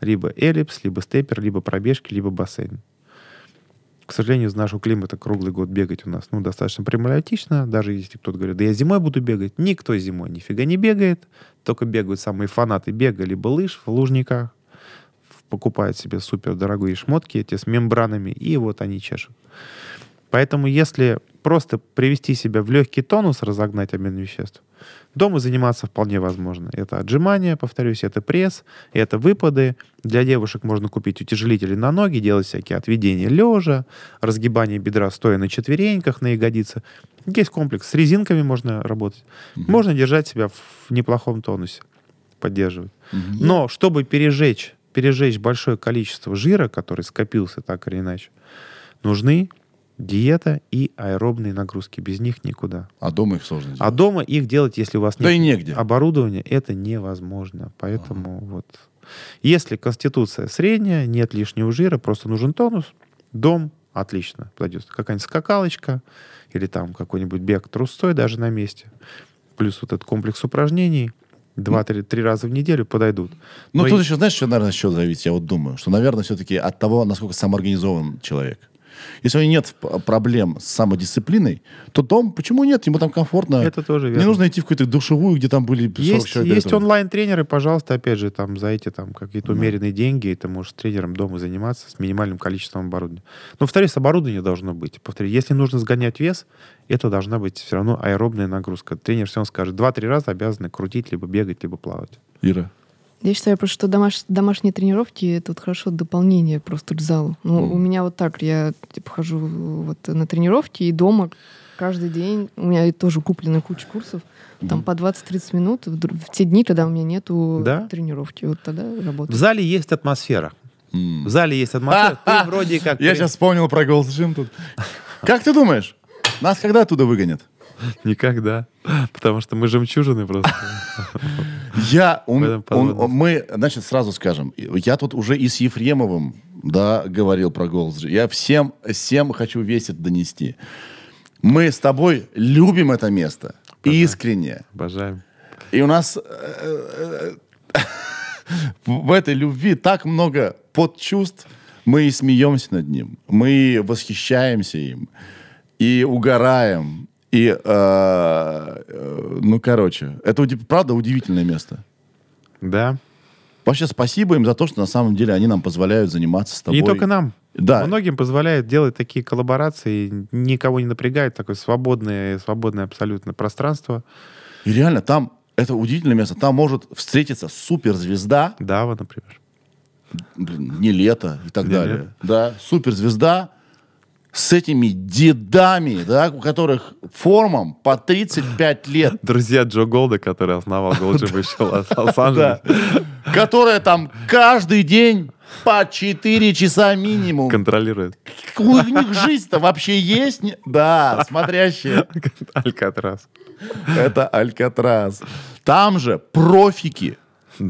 либо эллипс, либо степер, либо пробежки, либо бассейн. К сожалению, из нашего климата круглый год бегать у нас ну, достаточно проблематично. Даже если кто-то говорит, да я зимой буду бегать. Никто зимой нифига не бегает. Только бегают самые фанаты бега, либо лыж в лужниках. Покупают себе супер дорогие шмотки эти с мембранами, и вот они чешут. Поэтому если просто привести себя в легкий тонус, разогнать обмен веществ, дома заниматься вполне возможно. Это отжимания, повторюсь, это пресс, это выпады. Для девушек можно купить утяжелители на ноги, делать всякие отведения лежа, разгибание бедра стоя на четвереньках, на ягодице. Есть комплекс. С резинками можно работать. Можно держать себя в неплохом тонусе, поддерживать. Но чтобы пережечь, пережечь большое количество жира, который скопился так или иначе, нужны диета и аэробные нагрузки. Без них никуда. А дома их сложно А делать. дома их делать, если у вас Да нет и негде. оборудования, это невозможно. Поэтому вот. Если конституция средняя, нет лишнего жира, просто нужен тонус, дом отлично подойдет. Какая-нибудь скакалочка или там какой-нибудь бег трусцой даже на месте. Плюс вот этот комплекс упражнений. Два-три три раза в неделю подойдут. Ну, Но тут и- еще, знаешь, что, наверное, еще зависит, я вот думаю, что, наверное, все-таки от того, насколько самоорганизован человек. Если у него нет проблем с самодисциплиной, то дом, почему нет? Ему там комфортно. Это тоже Не верно. нужно идти в какую-то душевую, где там были 40 Есть, человек. есть онлайн-тренеры, пожалуйста, опять же, там за эти там какие-то умеренные деньги ты можешь с тренером дома заниматься с минимальным количеством оборудования. Но, повторюсь, оборудование должно быть. Повторюсь, если нужно сгонять вес, это должна быть все все равно аэробная нагрузка. Тренер все равно скажет, два-три раза обязаны крутить, либо бегать, либо плавать. Ира. Я считаю просто, что домаш- домашние тренировки это вот хорошо дополнение просто к залу. Ну, Мгм. у меня вот так, я типа хожу вот на тренировки и дома каждый день. У меня тоже куплена куча курсов. Там по 20-30 минут в, в те дни, когда у меня нету Да? тренировки. Вот тогда В работаю. зале есть атмосфера. М. В зале есть атмосфера. Ты вроде как... Я сейчас вспомнил про Голос Джим тут. Как ты думаешь, нас когда оттуда выгонят? Никогда. Потому что мы жемчужины просто. Я, он- он- мы, значит, сразу скажем, я тут уже и с Ефремовым, да, говорил про голос. Я всем, всем хочу весь это донести. Мы с тобой любим это место. Искренне. Обожаем. И у нас э, э, в этой любви так много подчувств. Мы и смеемся над ним, мы восхищаемся им, и угораем. И, э, э, ну, короче, это правда удивительное место. Да. Вообще спасибо им за то, что на самом деле они нам позволяют заниматься с тобой. не только нам. Да. Многим позволяет делать такие коллаборации, никого не напрягает, такое свободное, свободное абсолютно пространство. И реально, там, это удивительное место, там может встретиться суперзвезда, Да, вот, например. блин, не лето и так Не далее. лето. Да, суперзвезда с этими дедами, да, у которых формам по 35 лет, Друзья Джо Голда, который основал Лос- да, Лос-Анджелес, которая там каждый день по 4 часа минимум. контролирует У них жизнь-то вообще есть? Да, смотрящие. Алькатрас. Это Алькатрас. Там же профики.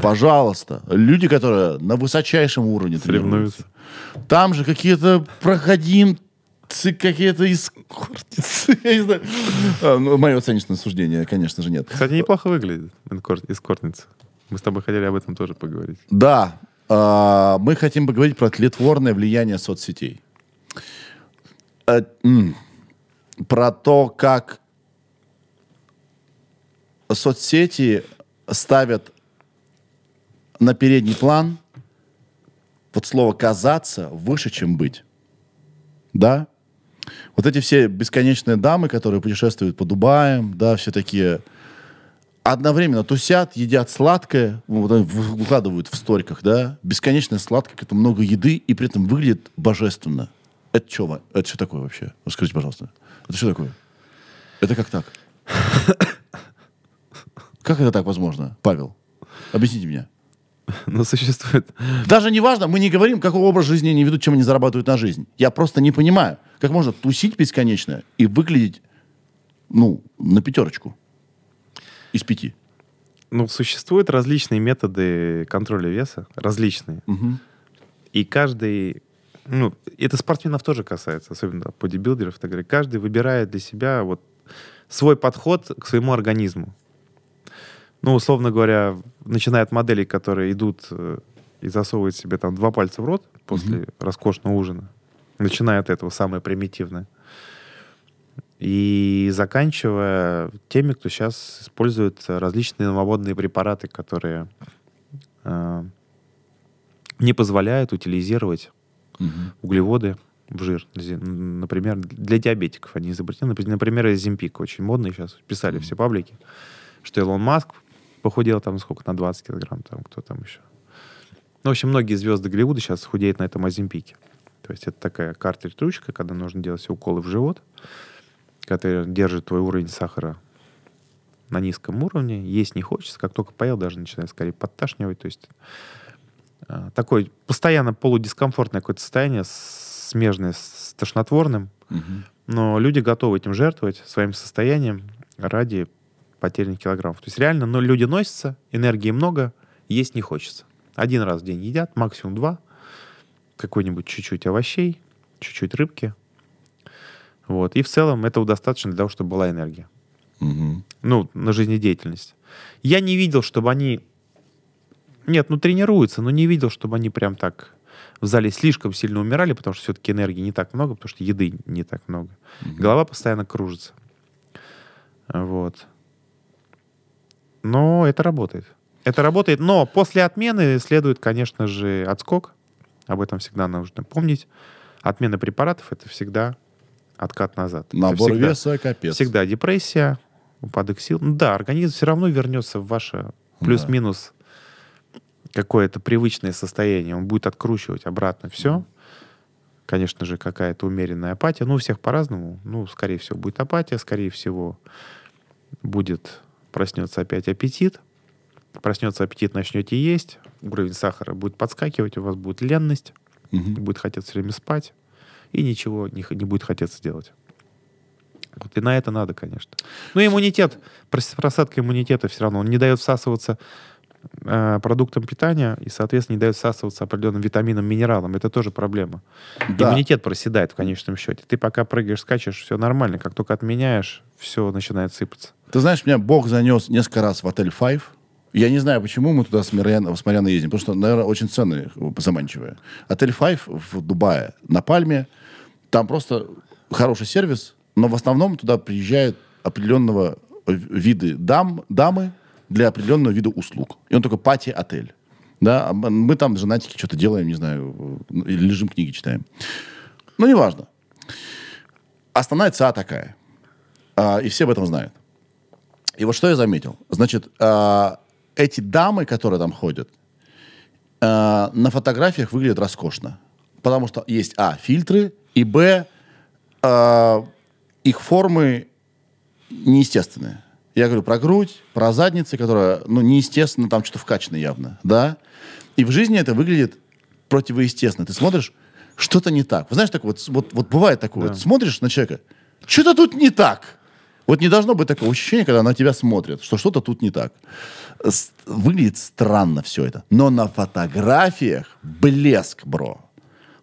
Пожалуйста. Люди, которые на высочайшем уровне тренируются. Там же какие-то проходимцы, какие-то эскортницы. Я не знаю. А, ну, Мое оценочное суждение, конечно же, нет. Кстати, неплохо выглядит эскортница. Мы с тобой хотели об этом тоже поговорить. Да, а, мы хотим поговорить про тлетворное влияние соцсетей. Э, Про то, как соцсети ставят на передний план вот слово «казаться» выше, чем «быть». Да? Вот эти все бесконечные дамы, которые путешествуют по Дубаям, да, все такие одновременно тусят, едят сладкое, ну, вот выкладывают в сториках, да, бесконечно сладкое, это много еды, и при этом выглядит божественно. Это что, это что такое вообще? Расскажите, пожалуйста. Это что такое? Это как так? Как это так возможно, Павел? Объясните мне. Но существует... Даже не важно, мы не говорим, какой образ жизни они ведут, чем они зарабатывают на жизнь. Я просто не понимаю, как можно тусить бесконечно и выглядеть, ну, на пятерочку из пяти. Ну, существуют различные методы контроля веса, различные. Мгм. И каждый, ну, это спортсменов тоже касается, особенно бодибилдеров, и так далее. Каждый выбирает для себя вот свой подход к своему организму. Ну, условно говоря, начиная от моделей, которые идут э, и засовывают себе там два пальца в рот после роскошного ужина, начиная от этого, самое примитивное, и заканчивая теми, кто сейчас использует различные новомодные препараты, которые э, не позволяют утилизировать Мгм. углеводы в жир. Например, для диабетиков они изобретены. Например, Земпик очень модный сейчас. Писали все паблики, что Илон Маск похудел там сколько, на 20 килограмм, там кто там еще. Ну, в общем, многие звезды Голливуда сейчас худеют на этом Азимпике. То есть это такая картридж-ручка, когда нужно делать уколы в живот, которая держит твой уровень сахара на низком уровне, есть не хочется, как только поел, даже начинает скорее подташнивать. То есть э, такое постоянно полудискомфортное какое-то состояние, смежное с тошнотворным, Мгм. но люди готовы этим жертвовать своим состоянием ради потерянных килограммов. То есть реально но люди носятся, энергии много, есть не хочется. Один раз в день едят, максимум два, какой-нибудь чуть-чуть овощей, чуть-чуть рыбки. Вот. И в целом этого достаточно для того, чтобы была энергия. Мгм. Ну, на жизнедеятельность. Я не видел, чтобы они... Нет, ну тренируются, но не видел, чтобы они прям так в зале слишком сильно умирали, потому что все-таки энергии не так много, потому что еды не так много. Голова постоянно кружится. Вот. Но это работает. Это работает, но после отмены следует, конечно же, отскок. Об этом всегда нужно помнить. Отмена препаратов это всегда откат назад. Набор всегда- веса, капец. Всегда депрессия, упадок сил. Ну да, организм все равно вернется в ваше плюс-минус какое-то привычное состояние. Он будет откручивать обратно все. Конечно же, какая-то умеренная апатия. Ну, у всех по-разному. Ну, скорее всего, будет апатия, скорее всего, будет проснется опять аппетит. Проснется аппетит, начнете есть. Уровень сахара будет подскакивать, у вас будет ленность, Мгм. будет хотеться все время спать, и ничего не, не будет хотеться делать. Вот, и на это надо, конечно. Ну, иммунитет, прос- просадка иммунитета все равно, он не дает всасываться э, продуктам питания и, соответственно, не дает всасываться определенным витаминам, минералам. Это тоже проблема. Да. Иммунитет проседает в конечном счете. Ты пока прыгаешь, скачешь, все нормально. Как только отменяешь, все начинает сыпаться. Ты знаешь, меня Бог занес несколько раз в отель Five. Я не знаю, почему мы туда с Марьяной, с Марьяной ездим, потому что, наверное, очень цены заманчивые. Отель Five в Дубае, на Пальме, там просто хороший сервис, но в основном туда приезжают определенного э, виды дам, дамы для определенного вида услуг. И он только пати-отель. Да, а мы там женатики что-то делаем, не знаю, э, лежим книги читаем. Ну, неважно. Основная ЦА такая. А, и все об этом знают. И вот что я заметил. Значит, а, эти дамы, которые там ходят, а, на фотографиях выглядят роскошно. Потому что есть, а, фильтры, и, б, а, их формы неестественные. Я говорю про грудь, про задницы, которая, ну, неестественно, там что-то вкачано явно, да? И в жизни это выглядит противоестественно. Ты смотришь, что-то не так. Вы знаешь, так вот, вот, вот бывает такое, вот смотришь на человека, что-то тут не так. Вот не должно быть такого ощущения, когда на тебя смотрят, что что-то тут не так. Выглядит странно все это. Но на фотографиях блеск, бро.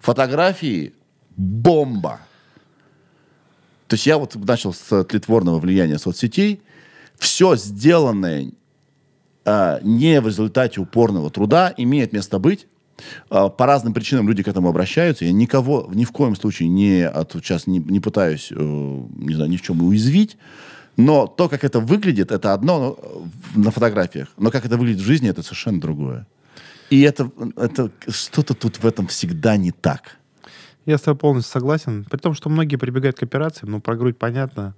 Фотографии бомба. То есть я вот начал с тлетворного влияния соцсетей. Все сделанное а, не в результате упорного труда имеет место быть. А, по разным причинам люди к этому обращаются. Я никого ни в коем случае не, от, сейчас не, не пытаюсь, э, не знаю, ни в чем уязвить. Но то, как это выглядит, это одно но, э, на фотографиях. Но как это выглядит в жизни, это совершенно другое. И это, это что-то тут в этом всегда не так. Я с тобой полностью согласен. При том, что многие прибегают к операциям, ну, про грудь понятно.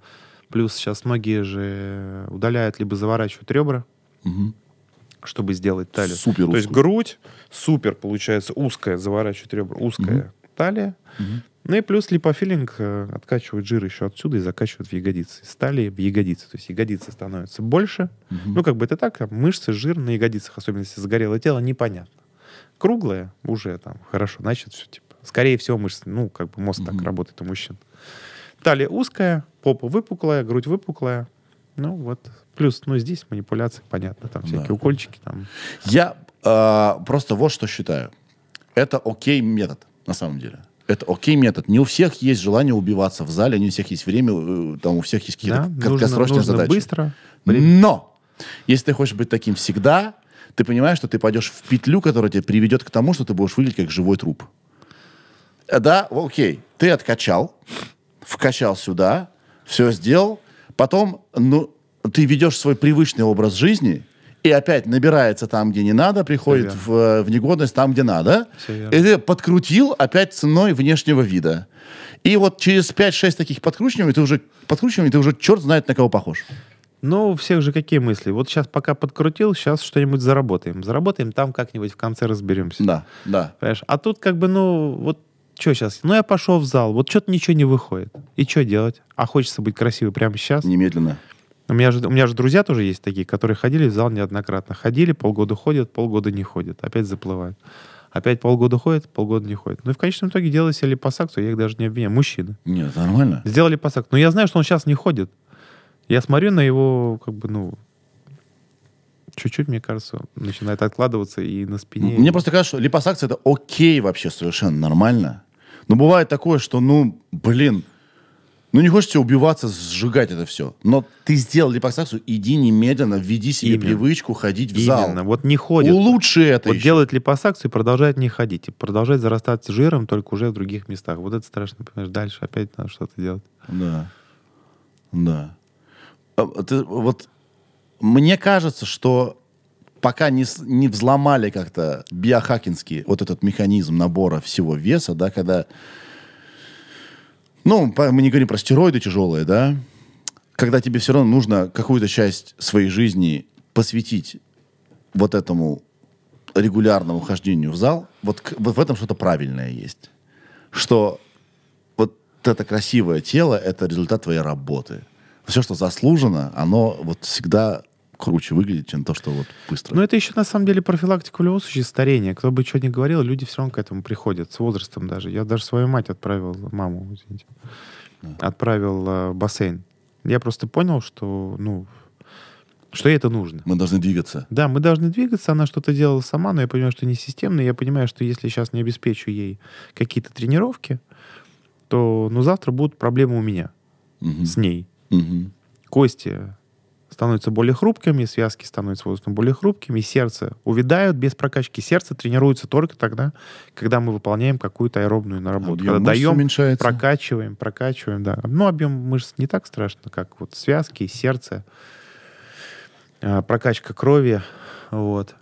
Плюс сейчас многие же удаляют либо заворачивают ребра, чтобы сделать талию. Супер То есть грудь супер, получается, узкая, заворачивают ребра, узкая талия. Ну и плюс липофилинг э, откачивает жир еще отсюда и закачивает в ягодицы. Из талии в ягодицы. То есть ягодицы становятся больше. Ну, как бы это так, а мышцы, жир на ягодицах, особенно если загорелое тело, непонятно. Круглое уже там хорошо, значит, все типа. Скорее всего, мышцы, ну, как бы мозг так работает у мужчин. Талия узкая, попа выпуклая, грудь выпуклая. Ну, вот. Плюс, ну, здесь манипуляции, понятно, там всякие Да. укольчики, там. Я э, просто вот что считаю. Это окей метод, на самом деле. Это окей метод. Не у всех есть желание убиваться в зале, не у всех есть время, э, там у всех есть какие-то Да, нужно, краткосрочные нужно задачи. быстро. Но если ты хочешь быть таким всегда, ты понимаешь, что ты пойдешь в петлю, которая тебя приведет к тому, что ты будешь выглядеть как живой труп. Э, Да, окей, ты откачал, вкачал сюда, все сделал, потом, ну, ты ведешь свой привычный образ жизни, и опять набирается там, где не надо, приходит в, э, в негодность там, где надо, и ты подкрутил опять ценой внешнего вида. И вот через 5-6 таких подкручиваний ты уже, подкручиваний ты уже черт знает на кого похож. Ну, у всех же какие мысли? Вот сейчас пока подкрутил, сейчас что-нибудь заработаем. Заработаем, там как-нибудь в конце разберемся. Да, да. Понимаешь? А тут как бы, ну, вот что сейчас? Ну, я пошел в зал, вот что-то ничего не выходит. И что делать? А хочется быть красивой прямо сейчас. Немедленно. У меня, же, у меня же друзья тоже есть такие, которые ходили в зал неоднократно. Ходили, полгода ходят, полгода не ходят. Опять заплывают. Опять полгода ходят, полгода не ходят. Ну и в конечном итоге делали себе липосакцию, я их даже не обвиняю. Мужчины. Нет, нормально. Сделали липосакцию. Но я знаю, что он сейчас не ходит. Я смотрю на его, как бы, ну, чуть-чуть, мне кажется, начинает откладываться и на спине. Мне просто кажется, что липосакция это окей вообще, совершенно нормально. Но бывает такое, что, ну, блин, Ну, не хочется убиваться, сжигать это все. Но ты сделал липосакцию, иди немедленно, введи себе Именно. привычку ходить в зал. Именно. Вот не ходят. Улучши это Вот еще. делает липосакцию и продолжает не ходить. И продолжает зарастать жиром, только уже в других местах. Вот это страшно, понимаешь? Дальше опять надо что-то делать. Да. Да. А, ты- вот мне кажется, что пока не, не взломали как-то биохакинский вот этот механизм набора всего веса, да, когда... Ну, мы не говорим про стероиды тяжелые, да, когда тебе все равно нужно какую-то часть своей жизни посвятить вот этому регулярному хождению в зал, вот, вот в этом что-то правильное есть. Что вот это красивое тело — это результат твоей работы. Все, что заслужено, оно вот всегда круче выглядит, чем то, что вот быстро. Но это еще на самом деле профилактика в любом случае старения. Кто бы что ни говорил, люди все равно к этому приходят, с возрастом даже. Я даже свою мать отправил, маму, извините, отправил э, бассейн. Я просто понял, что, ну, что ей это нужно. Мы должны двигаться. Да, мы должны двигаться, она что-то делала сама, но я понимаю, что не системно. Я понимаю, что если сейчас не обеспечу ей какие-то тренировки, то ну, завтра будут проблемы у меня Мгм. с ней. Мгм. Кости становятся более хрупкими, связки становятся возрастом более хрупкими, сердце увядают без прокачки. Сердце тренируется только тогда, когда мы выполняем какую-то аэробную наработку. Объем когда даем, уменьшается. прокачиваем, прокачиваем, да. Ну, объем мышц не так страшно, как вот связки, сердце, а, прокачка крови, вот,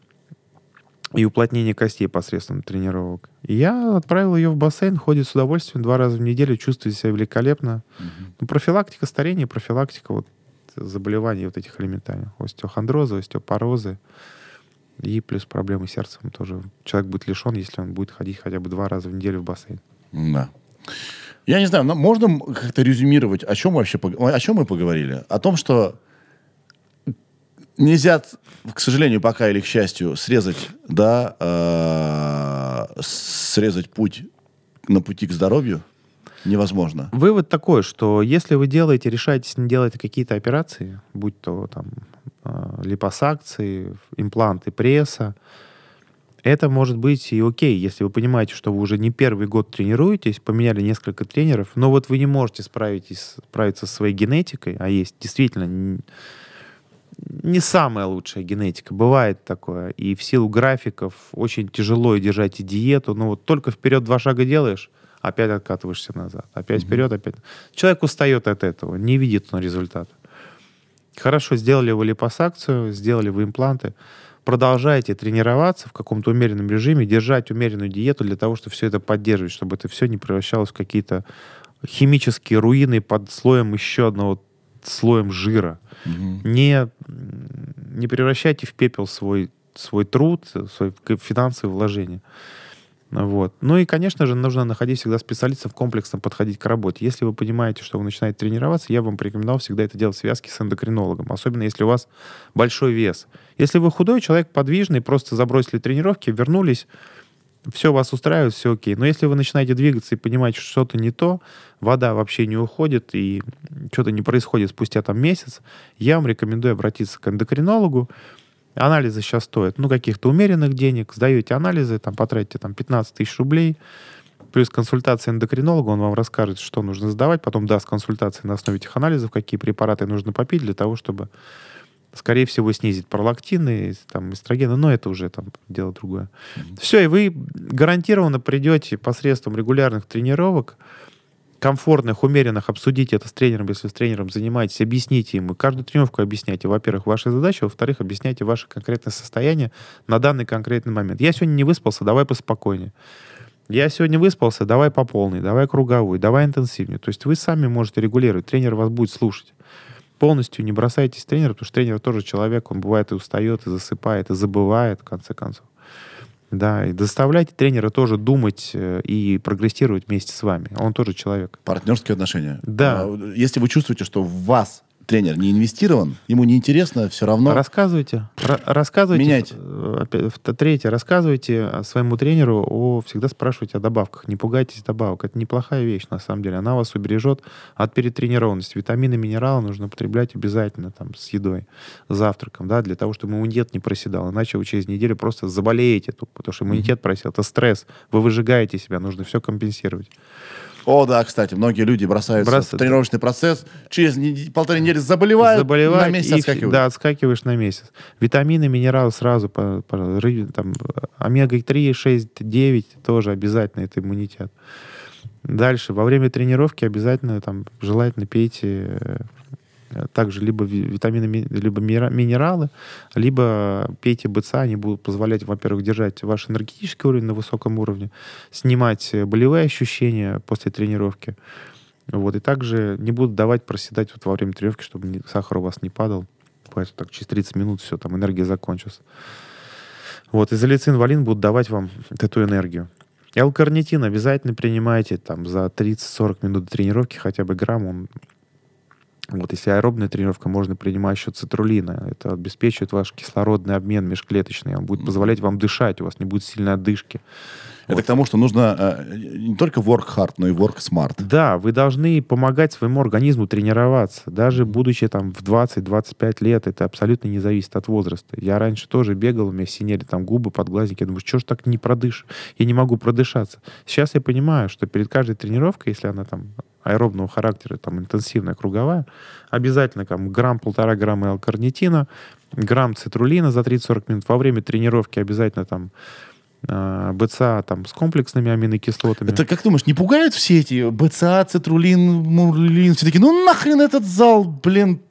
и уплотнение костей посредством тренировок. И я отправил ее в бассейн, ходит с удовольствием два раза в неделю, чувствует себя великолепно. Ну, профилактика старения, профилактика вот заболеваний вот этих элементарных. Остеохондроза, остеопорозы. И плюс проблемы с сердцем тоже. Человек будет лишен, если он будет ходить хотя бы два раза в неделю в бассейн. Да. Я не знаю, но можно как-то резюмировать, о чем, вообще, о чем мы поговорили? О том, что нельзя, к сожалению, пока или к счастью, срезать, да, э, срезать путь на пути к здоровью невозможно. Вывод такой, что если вы делаете, решаетесь не делать какие-то операции, будь то там э, липосакции, импланты пресса, это может быть и окей, если вы понимаете, что вы уже не первый год тренируетесь, поменяли несколько тренеров, но вот вы не можете справитесь, справиться со своей генетикой, а есть действительно н- не самая лучшая генетика. Бывает такое. И в силу графиков очень тяжело держать и диету. Ну вот только вперед два шага делаешь, опять откатываешься назад. Опять вперед, опять. Человек устает от этого, не видит он результата. Хорошо, сделали вы липосакцию, сделали вы импланты. Продолжайте тренироваться в каком-то умеренном режиме, держать умеренную диету для того, чтобы все это поддерживать, чтобы это все не превращалось в какие-то химические руины под слоем еще одного слоем жира. Мгм. Не, не превращайте в пепел свой, свой труд, свои финансовые вложения. Вот. Ну и, конечно же, нужно находить всегда специалистов, комплексно подходить к работе. Если вы понимаете, что вы начинаете тренироваться, я вам порекомендовал всегда это делать в связке с эндокринологом, особенно если у вас большой вес. Если вы худой человек, подвижный, просто забросили тренировки, вернулись, все вас устраивает, все окей. Но если вы начинаете двигаться и понимаете, что что-то не то, вода вообще не уходит и что-то не происходит спустя там месяц, я вам рекомендую обратиться к эндокринологу. Анализы сейчас стоят, ну, каких-то умеренных денег. Сдаете анализы, там, потратите там 15 тысяч рублей. Плюс консультация эндокринолога, он вам расскажет, что нужно сдавать, потом даст консультации на основе этих анализов, какие препараты нужно попить для того, чтобы, скорее всего, снизить пролактины, там, эстрогены, но это уже там дело другое. Все, и вы гарантированно придете посредством регулярных тренировок, комфортных, умеренных, обсудите это с тренером, если с тренером занимаетесь, объясните ему. Каждую тренировку объясняйте, во-первых, ваши задачи, во-вторых, объясняйте ваше конкретное состояние на данный конкретный момент. Я сегодня не выспался, давай поспокойнее. Я сегодня выспался, давай по полной, давай круговой, давай интенсивнее. То есть вы сами можете регулировать, тренер вас будет слушать. Полностью не бросайтесь тренера, потому что тренер тоже человек, он бывает и устает, и засыпает, и забывает, в конце концов. Да, и заставляйте тренера тоже думать э, и прогрессировать вместе с вами. Он тоже человек. Партнерские отношения. Да. А, Если вы чувствуете, что в вас тренер не инвестирован, ему неинтересно, все равно... Рассказывайте. ра- рассказывайте. В- Третье. Рассказывайте своему тренеру о... Всегда спрашивайте о добавках. Не пугайтесь добавок. Это неплохая вещь, на самом деле. Она вас убережет от перетренированности. Витамины, минералы нужно употреблять обязательно там, с едой, с завтраком, да, для того, чтобы иммунитет не проседал. Иначе вы через неделю просто заболеете, потому что иммунитет просел. Это стресс. Вы выжигаете себя, нужно все компенсировать. О, да, кстати, многие люди бросаются Брос- в тренировочный процесс, через не- полторы недели заболевают, Заболевает, на месяц и отскакивают. Да, отскакиваешь на месяц. Витамины, минералы сразу, по, по- там, омега-3, 6, 9 тоже обязательно, это иммунитет. Дальше, во время тренировки обязательно, там, желательно пейте э, также либо ви- витамины, ми- либо минералы, либо пейте БЦА, они будут позволять, во-первых, держать ваш энергетический уровень на высоком уровне, снимать болевые ощущения после тренировки. Вот, и также не будут давать проседать вот во время тренировки, чтобы сахар у вас не падал. Поэтому так через 30 минут все, там энергия закончится. Вот, изолицин, валин будут давать вам эту энергию. L-карнитин обязательно принимайте там за 30-40 минут тренировки хотя бы грамм. Он вот, если аэробная тренировка, можно принимать еще цитрулина. Это обеспечивает ваш кислородный обмен межклеточный. Он будет позволять вам дышать, у вас не будет сильной одышки. Это к тому, что нужно э, не только work hard, но и work smart. Да, вы должны помогать своему организму тренироваться. Даже будучи там в 20-25 лет, это абсолютно не зависит от возраста. Я раньше тоже бегал, у меня синели там губы, подглазники. Я думаю, что ж так не продышь? Я не могу продышаться. Сейчас я понимаю, что перед каждой тренировкой, если она там аэробного характера, там интенсивная, круговая, обязательно там грамм-полтора грамма L-карнитина, грамм цитрулина за 30-40 минут. Во время тренировки обязательно там БЦА там, с комплексными аминокислотами. Это, как думаешь, не пугают все эти БЦА, цитрулин, мурлин? Все таки ну нахрен этот зал, блин,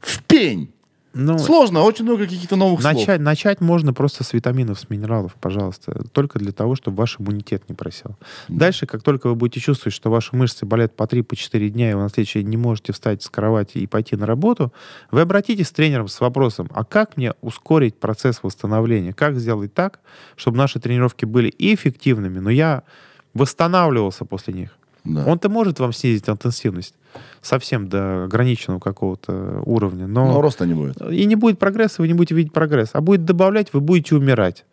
в пень. Ну, Сложно, очень много каких-то новых слов. Начать, начать можно просто с витаминов, с минералов, пожалуйста. Только для того, чтобы ваш иммунитет не просел. Дальше, как только вы будете чувствовать, что ваши мышцы болят по 3-4 дня, и вы на следующий день не можете встать с кровати и пойти на работу, вы обратитесь к тренерам с вопросом, а как мне ускорить процесс восстановления? Как сделать так, чтобы наши тренировки были и эффективными, но я восстанавливался после них? Да. Он-то может вам снизить интенсивность совсем до ограниченного какого-то уровня, но... Но роста не будет. И не будет прогресса, вы не будете видеть прогресс. А будет добавлять, вы будете умирать.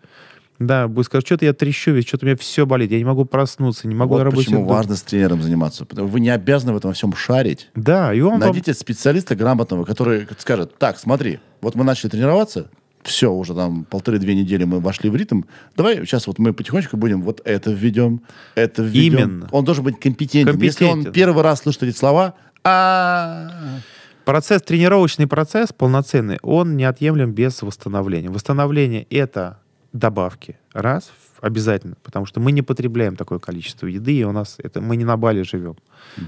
Да, будет сказать, что-то я трещу, ведь что-то у меня все болит, я не могу проснуться, не могу вот работе... почему думать». важно с тренером заниматься. Вы не обязаны в этом всем шарить. Да, и он вам- Найдите специалиста грамотного, который скажет, так, смотри, вот мы начали тренироваться, все, уже там полторы-две недели мы вошли в ритм. Давай сейчас вот мы потихонечку будем вот это введем, это введем. Именно. Он должен быть компетентен. Если он Компетентен. первый раз слышит эти слова, а Процесс, тренировочный процесс полноценный, он неотъемлем без восстановления. Восстановление — это добавки. Раз, обязательно. Потому что мы не потребляем такое количество еды, и у нас это мы не на Бали живем.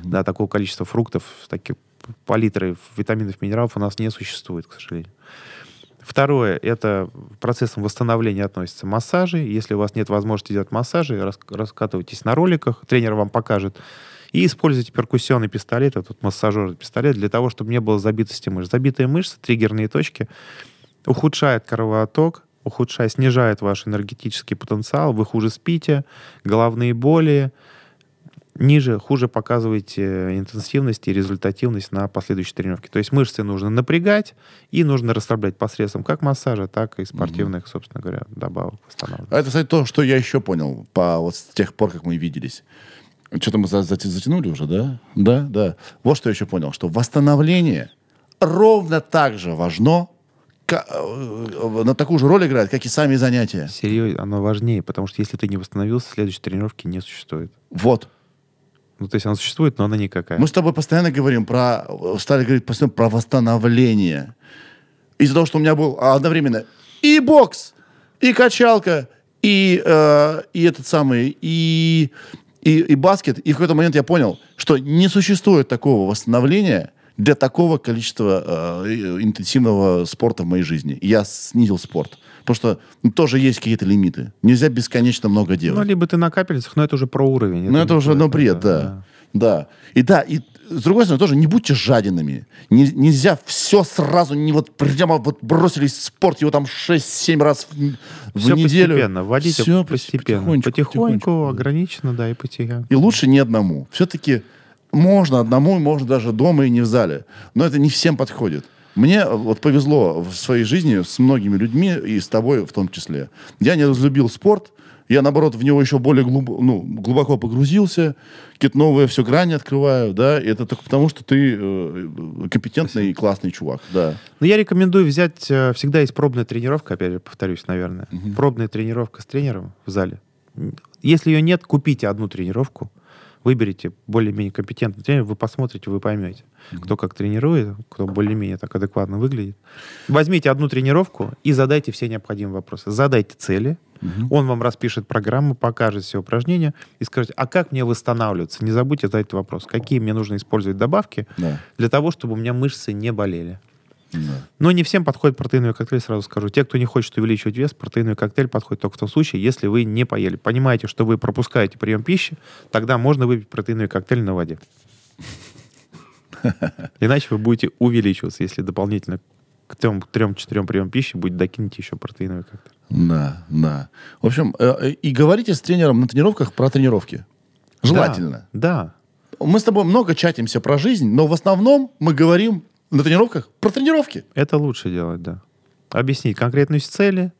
Да, такого количества фруктов, таких палитры витаминов, минералов у нас не существует, к сожалению. Второе, это процессом восстановления относятся массажи. Если у вас нет возможности делать массажи, рас- раскатывайтесь на роликах, тренер вам покажет. И используйте перкуссионный пистолет, этот массажер пистолет, для того, чтобы не было забитости мышц. Забитые мышцы, триггерные точки, ухудшает кровоток, ухудшает, снижает ваш энергетический потенциал, вы хуже спите, головные боли, ниже, хуже показываете интенсивность и результативность на последующей тренировке. То есть мышцы нужно напрягать и нужно расслаблять посредством как массажа, так и спортивных, собственно говоря, добавок восстанавливать. А это, кстати, то, что я еще понял по вот с тех пор, как мы виделись. Что-то мы за- затянули уже, да? Да, да. Вот что я еще понял, что восстановление ровно так же важно, э, на такую же роль играет, как и сами занятия. Серьезно, оно важнее, потому что если ты не восстановился, следующей тренировки не существует. Вот. Ну, то есть она существует, но она никакая. Мы с тобой постоянно говорим про, стали говорить постоянно про восстановление. Из-за того, что у меня был одновременно и бокс, и качалка, и, э, и этот самый, и, и, и баскет. И в какой-то момент я понял, что не существует такого восстановления для такого количества э, и- интенсивного спорта в моей жизни. Я снизил спорт. Потому что ну, тоже есть какие-то лимиты. Нельзя бесконечно много Ну, делать. либо ты на капельницах, но это уже про уровень. Ну, это не уже, ну, это, бред, да. Да. И да, и с другой стороны, тоже не будьте жадинами. Не- нельзя все сразу, не вот прямо вот бросились в спорт, его там 6-7 раз в, в Все неделю. постепенно, вводите Всё постепенно. потихонечку, Потихоньку, потихонечку. ограниченно, да, и потихоньку. И лучше не одному. Все-таки можно одному, можно даже дома и не в зале. Но это не всем подходит. Мне э, вот повезло в своей жизни с многими людьми, и с тобой в том числе. Я не разлюбил спорт, я, наоборот, в него еще более глуб- ну, глубоко погрузился, какие-то новые все грани открываю, да, и это только потому, что ты э, компетентный и классный чувак, да. Ну, я рекомендую взять, э, всегда есть пробная тренировка, опять же, повторюсь, наверное. Пробная тренировка с тренером в зале. Если ее нет, купите одну тренировку, выберите более-менее компетентного тренера, вы посмотрите, вы поймете, кто как тренирует, кто более-менее так адекватно выглядит. Возьмите одну тренировку и задайте все необходимые вопросы. Задайте цели, он вам распишет программу, покажет все упражнения и скажет, а как мне восстанавливаться? Не забудьте задать вопрос, какие мне нужно использовать добавки Да. для того, чтобы у меня мышцы не болели. Да. Но не всем подходит протеиновый коктейль, сразу скажу. Те, кто не хочет увеличивать вес, протеиновый коктейль подходит только в том случае, если вы не поели. Понимаете, что вы пропускаете прием пищи, тогда можно выпить протеиновый коктейль на воде. Иначе вы будете увеличиваться, если дополнительно к трем-четырем приемам пищи будет докинуть еще протеиновый коктейль. Да, да. В общем, э, э, и говорите с тренером на тренировках про тренировки. Желательно. Да. Мы с тобой много чатимся про жизнь, но в основном мы говорим на тренировках про тренировки. Это лучше делать, да. Объяснить конкретные цели,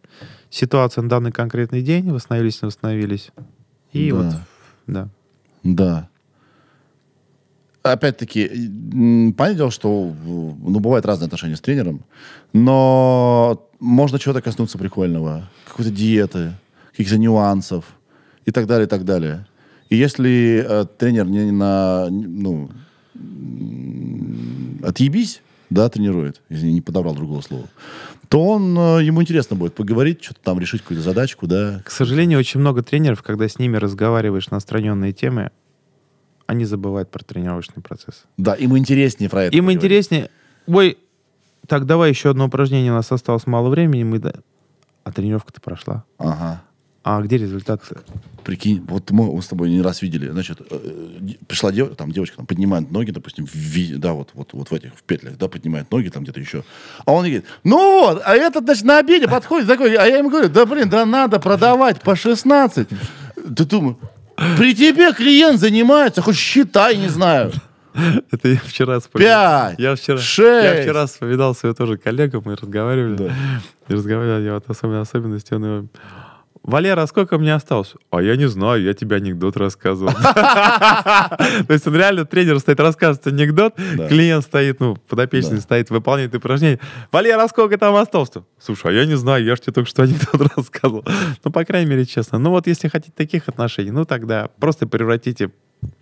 ситуацию на данный конкретный день, восстановились, не восстановились. И Да. вот, да. Да. Опять-таки, понятное дело, что ну, бывают разные отношения с тренером, но можно чего-то коснуться прикольного, какой-то диеты, каких-то нюансов и так далее, и так далее. И если э, тренер не на, ну, отъебись, да, тренирует, если не подобрал другого слова, то он, э, ему интересно будет поговорить, что-то там решить какую-то задачку, да. К сожалению, очень много тренеров, когда с ними разговариваешь на отстраненные темы, они забывают про тренировочный процесс. Да, им интереснее про это Им поговорить. интереснее, ой, так, давай еще одно упражнение, у нас осталось мало времени, мы... да- А тренировка-то прошла. Ага. А где результат? Прикинь, вот мы с тобой не раз видели, значит, э, де- пришла девочка, там девочка там, поднимает ноги, допустим, в, да, вот, вот, вот в этих, в петлях, да, поднимает ноги там где-то еще. А он говорит, ну вот, а этот, значит, на обеде подходит такой, а я ему говорю, да, блин, да надо продавать по 16. Ты думаешь, при тебе клиент занимается, хоть считай, не знаю. Это я вчера вспомнил. Пять, Я вчера, шесть. я вчера вспоминал свою тоже коллегу, мы разговаривали. Да. И разговаривали, я вот особенно особенности, он его, Валера, а сколько мне осталось? А я не знаю, я тебе анекдот рассказывал. То есть он реально, тренер стоит, рассказывает анекдот, клиент стоит, ну, подопечный стоит, выполняет упражнение. Валера, а сколько там осталось-то? Слушай, а я не знаю, я же тебе только что анекдот рассказывал. Ну, по крайней мере, честно. Ну, вот если хотите таких отношений, ну, тогда просто превратите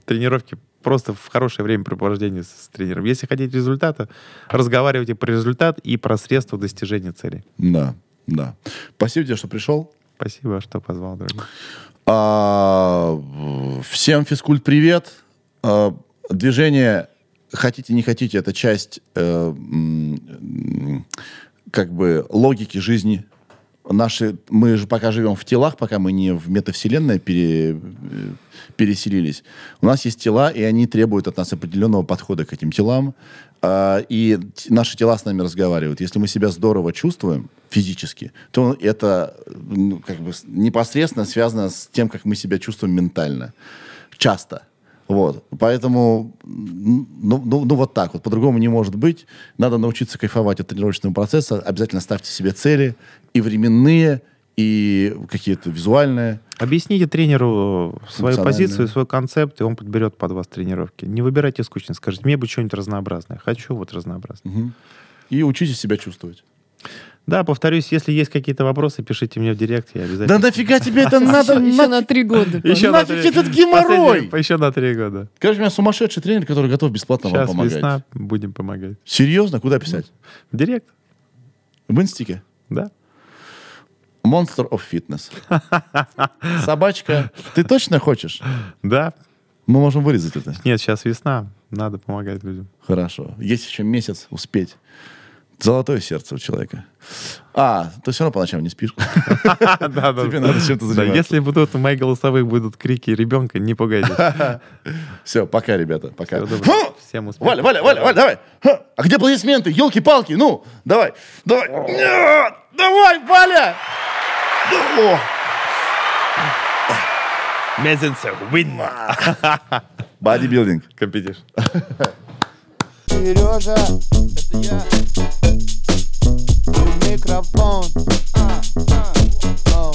тренировки просто в хорошее времяпрепровождение с тренером. Если хотите результата, разговаривайте про результат и про средства достижения цели. Да, да. Спасибо тебе, что пришел. Спасибо, что позвал, дорогой. А, всем физкульт привет. А, движение хотите не хотите это часть э, как бы логики жизни. Наши мы же пока живем в телах, пока мы не в метавселенной пере, э, переселились. У нас есть тела, и они требуют от нас определенного подхода к этим телам. А, и наши тела с нами разговаривают. Если мы себя здорово чувствуем физически, то это ну, как бы непосредственно связано с тем, как мы себя чувствуем ментально. Часто. Вот. Поэтому, ну, ну, ну вот так вот. По-другому не может быть. Надо научиться кайфовать от тренировочного процесса. Обязательно ставьте себе цели и временные, и какие-то визуальные. Объясните тренеру свою Функциональную. позицию, свой концепт, и он подберет под вас тренировки. Не выбирайте скучно. Скажите, мне бы что-нибудь разнообразное. Хочу вот разнообразное. И учитесь себя чувствовать. Да, повторюсь, если есть какие-то вопросы, пишите мне в директ, я Да обязательно... нафига тебе это надо? Еще на три года. Еще на нафиг этот геморрой? Еще на три года. Короче, у меня сумасшедший тренер, который готов бесплатно вам Сейчас помогать. весна, будем помогать. Серьезно? Куда писать? В директ, В инстике? да? Monster of Fitness. Собачка. Ты точно хочешь? Да. Мы можем вырезать это. Нет, сейчас весна, надо помогать людям. Хорошо. Есть еще месяц успеть. Золотое сердце у человека. А, ты все равно по ночам не спишь. Да, да. Тебе надо чем-то заниматься. Если будут у моих голосовых будут крики ребенка, не пугайтесь. Все, пока, ребята. Пока. Ха! Всем успехов. Валя, Валя, Валя, Валя, давай. Ха! А где аплодисменты? Елки-палки, ну, давай, давай. Давай, Валя! Мезенцев, win. Бодибилдинг. Компетишь. Сережа, это я. И микрофон. А, а,